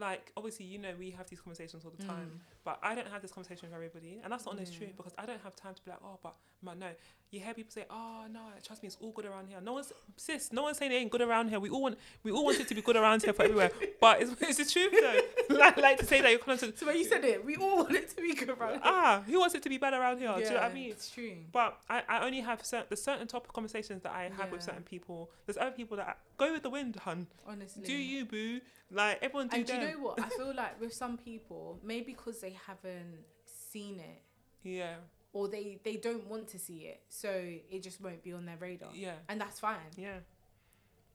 like obviously you know we have these conversations all the time Mm. but i don't have this conversation with everybody and that's the honest Yeah. truth because i don't have time to be like oh but man no you hear people say oh no trust me it's all good around here. No one's sis no one's saying it ain't good around here. We all want we all want it to be good around here for everywhere. But it's, it's the truth though. Like, like to say that you're of so when you said it we all want it to be good right ah who wants it to be bad around here? Do you know what i mean? it's true. But I, I only have certain there's certain topic conversations that I have with certain people. There's other people that go with the wind, hun. honestly. Do you boo? Like everyone do and do you know what? I feel like with some people maybe because they haven't seen it Yeah, or they they don't want to see it so it just won't be on their radar yeah, and that's fine yeah.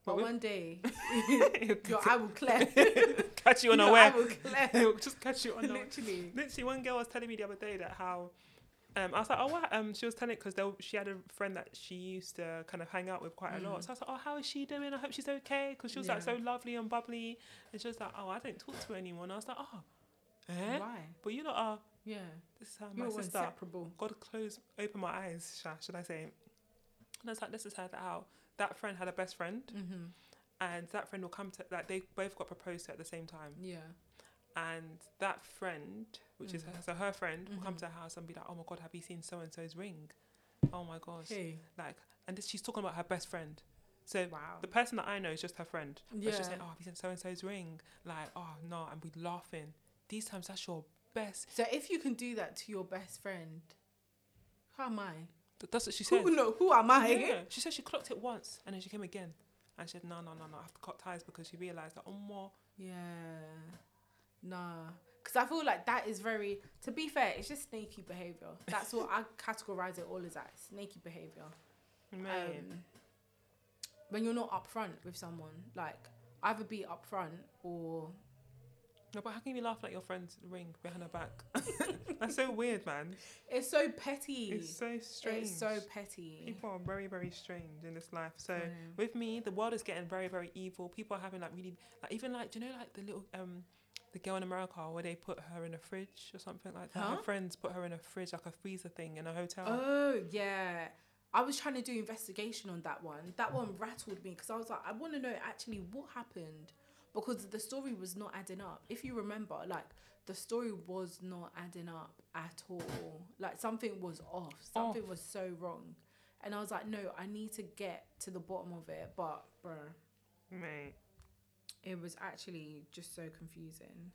but with- one day your eye will clear catch you Your eye unaware. will clear just catch you unaware. literally Literally, one girl was telling me the other day that how. Um, I was like, oh, what? Um, she was telling it because she had a friend that she used to kind of hang out with quite a lot. Mm. So I was like, oh, how is she doing? I hope she's okay. Because she was like so lovely and bubbly. And she was like, oh, I don't talk to. And I was like, oh, eh? why But you know, uh, yeah this is how my you're sister. inseparable God close, open my eyes, should I say? And I was like, this is how that friend had a best friend, mm-hmm. and that friend will come to like they both got proposed to at the same time, yeah and that friend, which is Mhm. her, so her friend, will come Mhm. to her house and be like, oh my god, have you seen so and so's ring? Oh my gosh, hey like, and this, she's talking about her best friend. So wow the person that I know is just her friend. But yeah she's saying, oh, have you seen so and so's ring? Like, oh no, and we laughing. These times that's your best. so if you can do that to your best friend who am I Th- That's what she said. who no who am I Yeah. She said she clocked it once and then she came again. And she said, no, no, no, no, I have to cut ties because she realised that, oh, more. Yeah. Nah. Because I feel like that is very, to be fair, it's just snaky behavior. That's what I categorize it all as that snaky behavior. Man. Um, when you're not upfront with someone, like either be upfront or no, but how can you be laughing at your friend's ring behind her back? That's so weird, man. it's so petty. It's so strange. It's so petty. People are very, very strange in this life. So know. with me, the world is getting very, very evil. People are having like really, like even like, do you know like the little um, the girl in America where they put her in a fridge or something like that. Her friends put her in a fridge, like a freezer thing in a hotel. Oh yeah. I was trying to do investigation on that one. That one rattled me because I was like, I want to know actually what happened because the story was not adding up. If you remember, like the story was not adding up at all. Like something was off. Something was so wrong. And I was like, no, I need to get to the bottom of it. But bruh, Mate. it was actually just so confusing.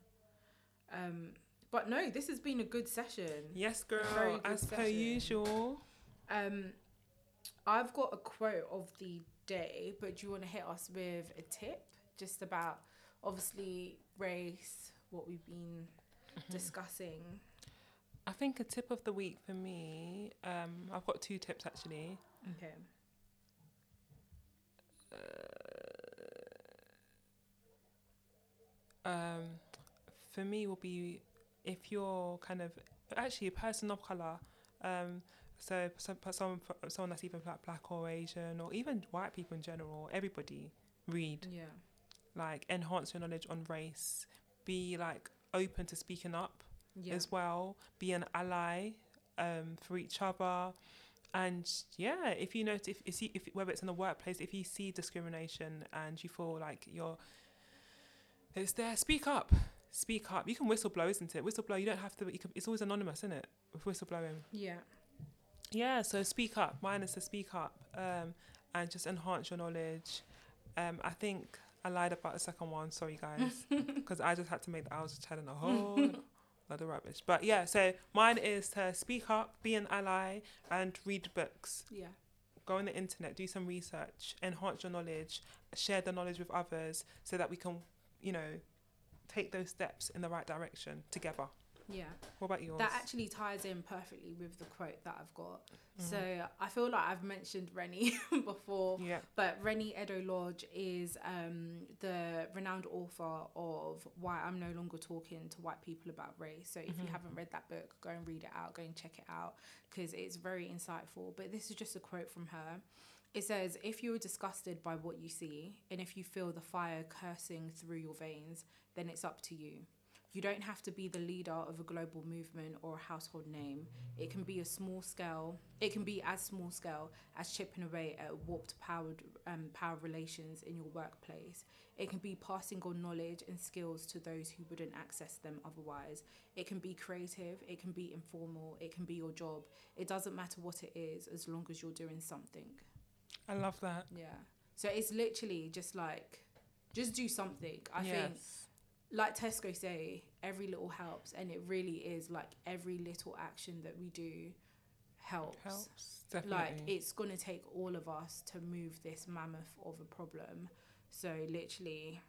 Um, but no, this has been a good session. Yes, girl. As per usual. Um, I've got a quote of the day, but do you want to hit us with a tip just about obviously race, what we've been Mm-hmm. discussing? I think a tip of the week for me, um, I've got two tips actually. Okay. Um, for me, will be if you're kind of actually a person of color. Um, so some, someone someone that's even black, black or Asian or even white people in general, everybody read Yeah. Like enhance your knowledge on race. Be like open to speaking up. Yeah. as well. Be an ally um, for each other. And yeah, if you notice, if, if, you- if whether it's in the workplace, if you see discrimination and you feel like you're It's there. Speak up. Speak up. You can whistleblow, isn't it? Whistleblow. You don't have to. You can, it's always anonymous, isn't it? With whistleblowing. Yeah. Yeah. So speak up. Mine is to speak up um, and just enhance your knowledge. Um, I think I lied about the second one. Sorry, guys, because I just had to make. The, I was just telling a whole lot of rubbish. But yeah. So mine is to speak up, be an ally, and read books. Yeah. Go on the internet, do some research, enhance your knowledge, share the knowledge with others, so that we can, you know, take those steps in the right direction together. Yeah. What about yours? That actually ties in perfectly with the quote that I've got. Mhm. So I feel like I've mentioned Reni before, yeah. but Reni Eddo-Lodge is um, the renowned author of Why I'm No Longer Talking to White People About Race. So if you Mhm. haven't read that book, go and read it out, go and check it out because it's very insightful. But this is just a quote from her. It says, If you are disgusted by what you see, and if you feel the fire coursing through your veins, then it's up to you. You don't have to be the leader of a global movement or a household name. It can be a small scale. It can be as small scale as chipping away at warped powered um, power relations in your workplace. It can be passing on knowledge and skills to those who wouldn't access them otherwise. It can be creative. It can be informal. It can be your job. It doesn't matter what it is as long as you're doing something. I love that. Yeah. So it's literally just like, just do something. I yes. think like Tesco say, every little helps, and it really is like every little action that we do helps. helps definitely. Like it's gonna take all of us to move this mammoth of a problem. So literally,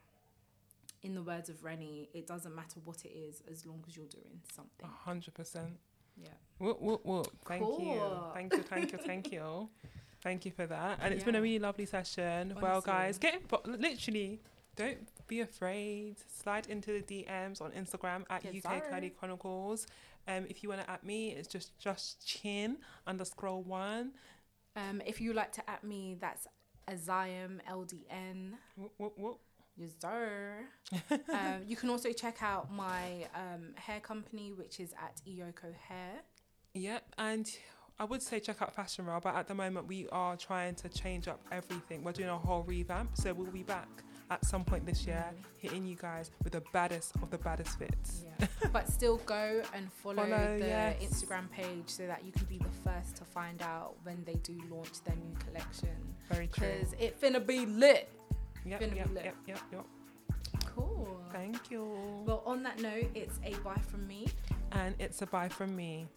in the words of Reni, it doesn't matter what it is as long as you're doing something. A hundred percent. Yeah. Whoop whoop whoop. Thank you. Thank you. Thank you. Thank you. Thank you for that. And it's been a really lovely session. Well, guys, get invo- literally. Don't be afraid. Slide into the DMs on Instagram at Yes, UK. Curly Chronicles. Um, if you want to at me, it's just just chin underscore one. Um, if you like to at me, that's Aziam LDN. Whoop, whoop, whoop. Yes, sir. um, you can also check out my um, hair company, which is at Ioko Hair. Yep, and I would say check out Fashion Raw, but at the moment we are trying to change up everything. We're doing a whole revamp, so we'll be back at some point this year, hitting you guys with the baddest of the baddest fits. Yeah. but still go and follow, Follow, the yes. Instagram page so that you can be the first to find out when they do launch their new collection. Very true. Because it finna be lit. Yep, finna be yep, lit. yep, yep, yep. Cool. Thank you. Well, on that note, it's a bye from me. And it's a bye from me.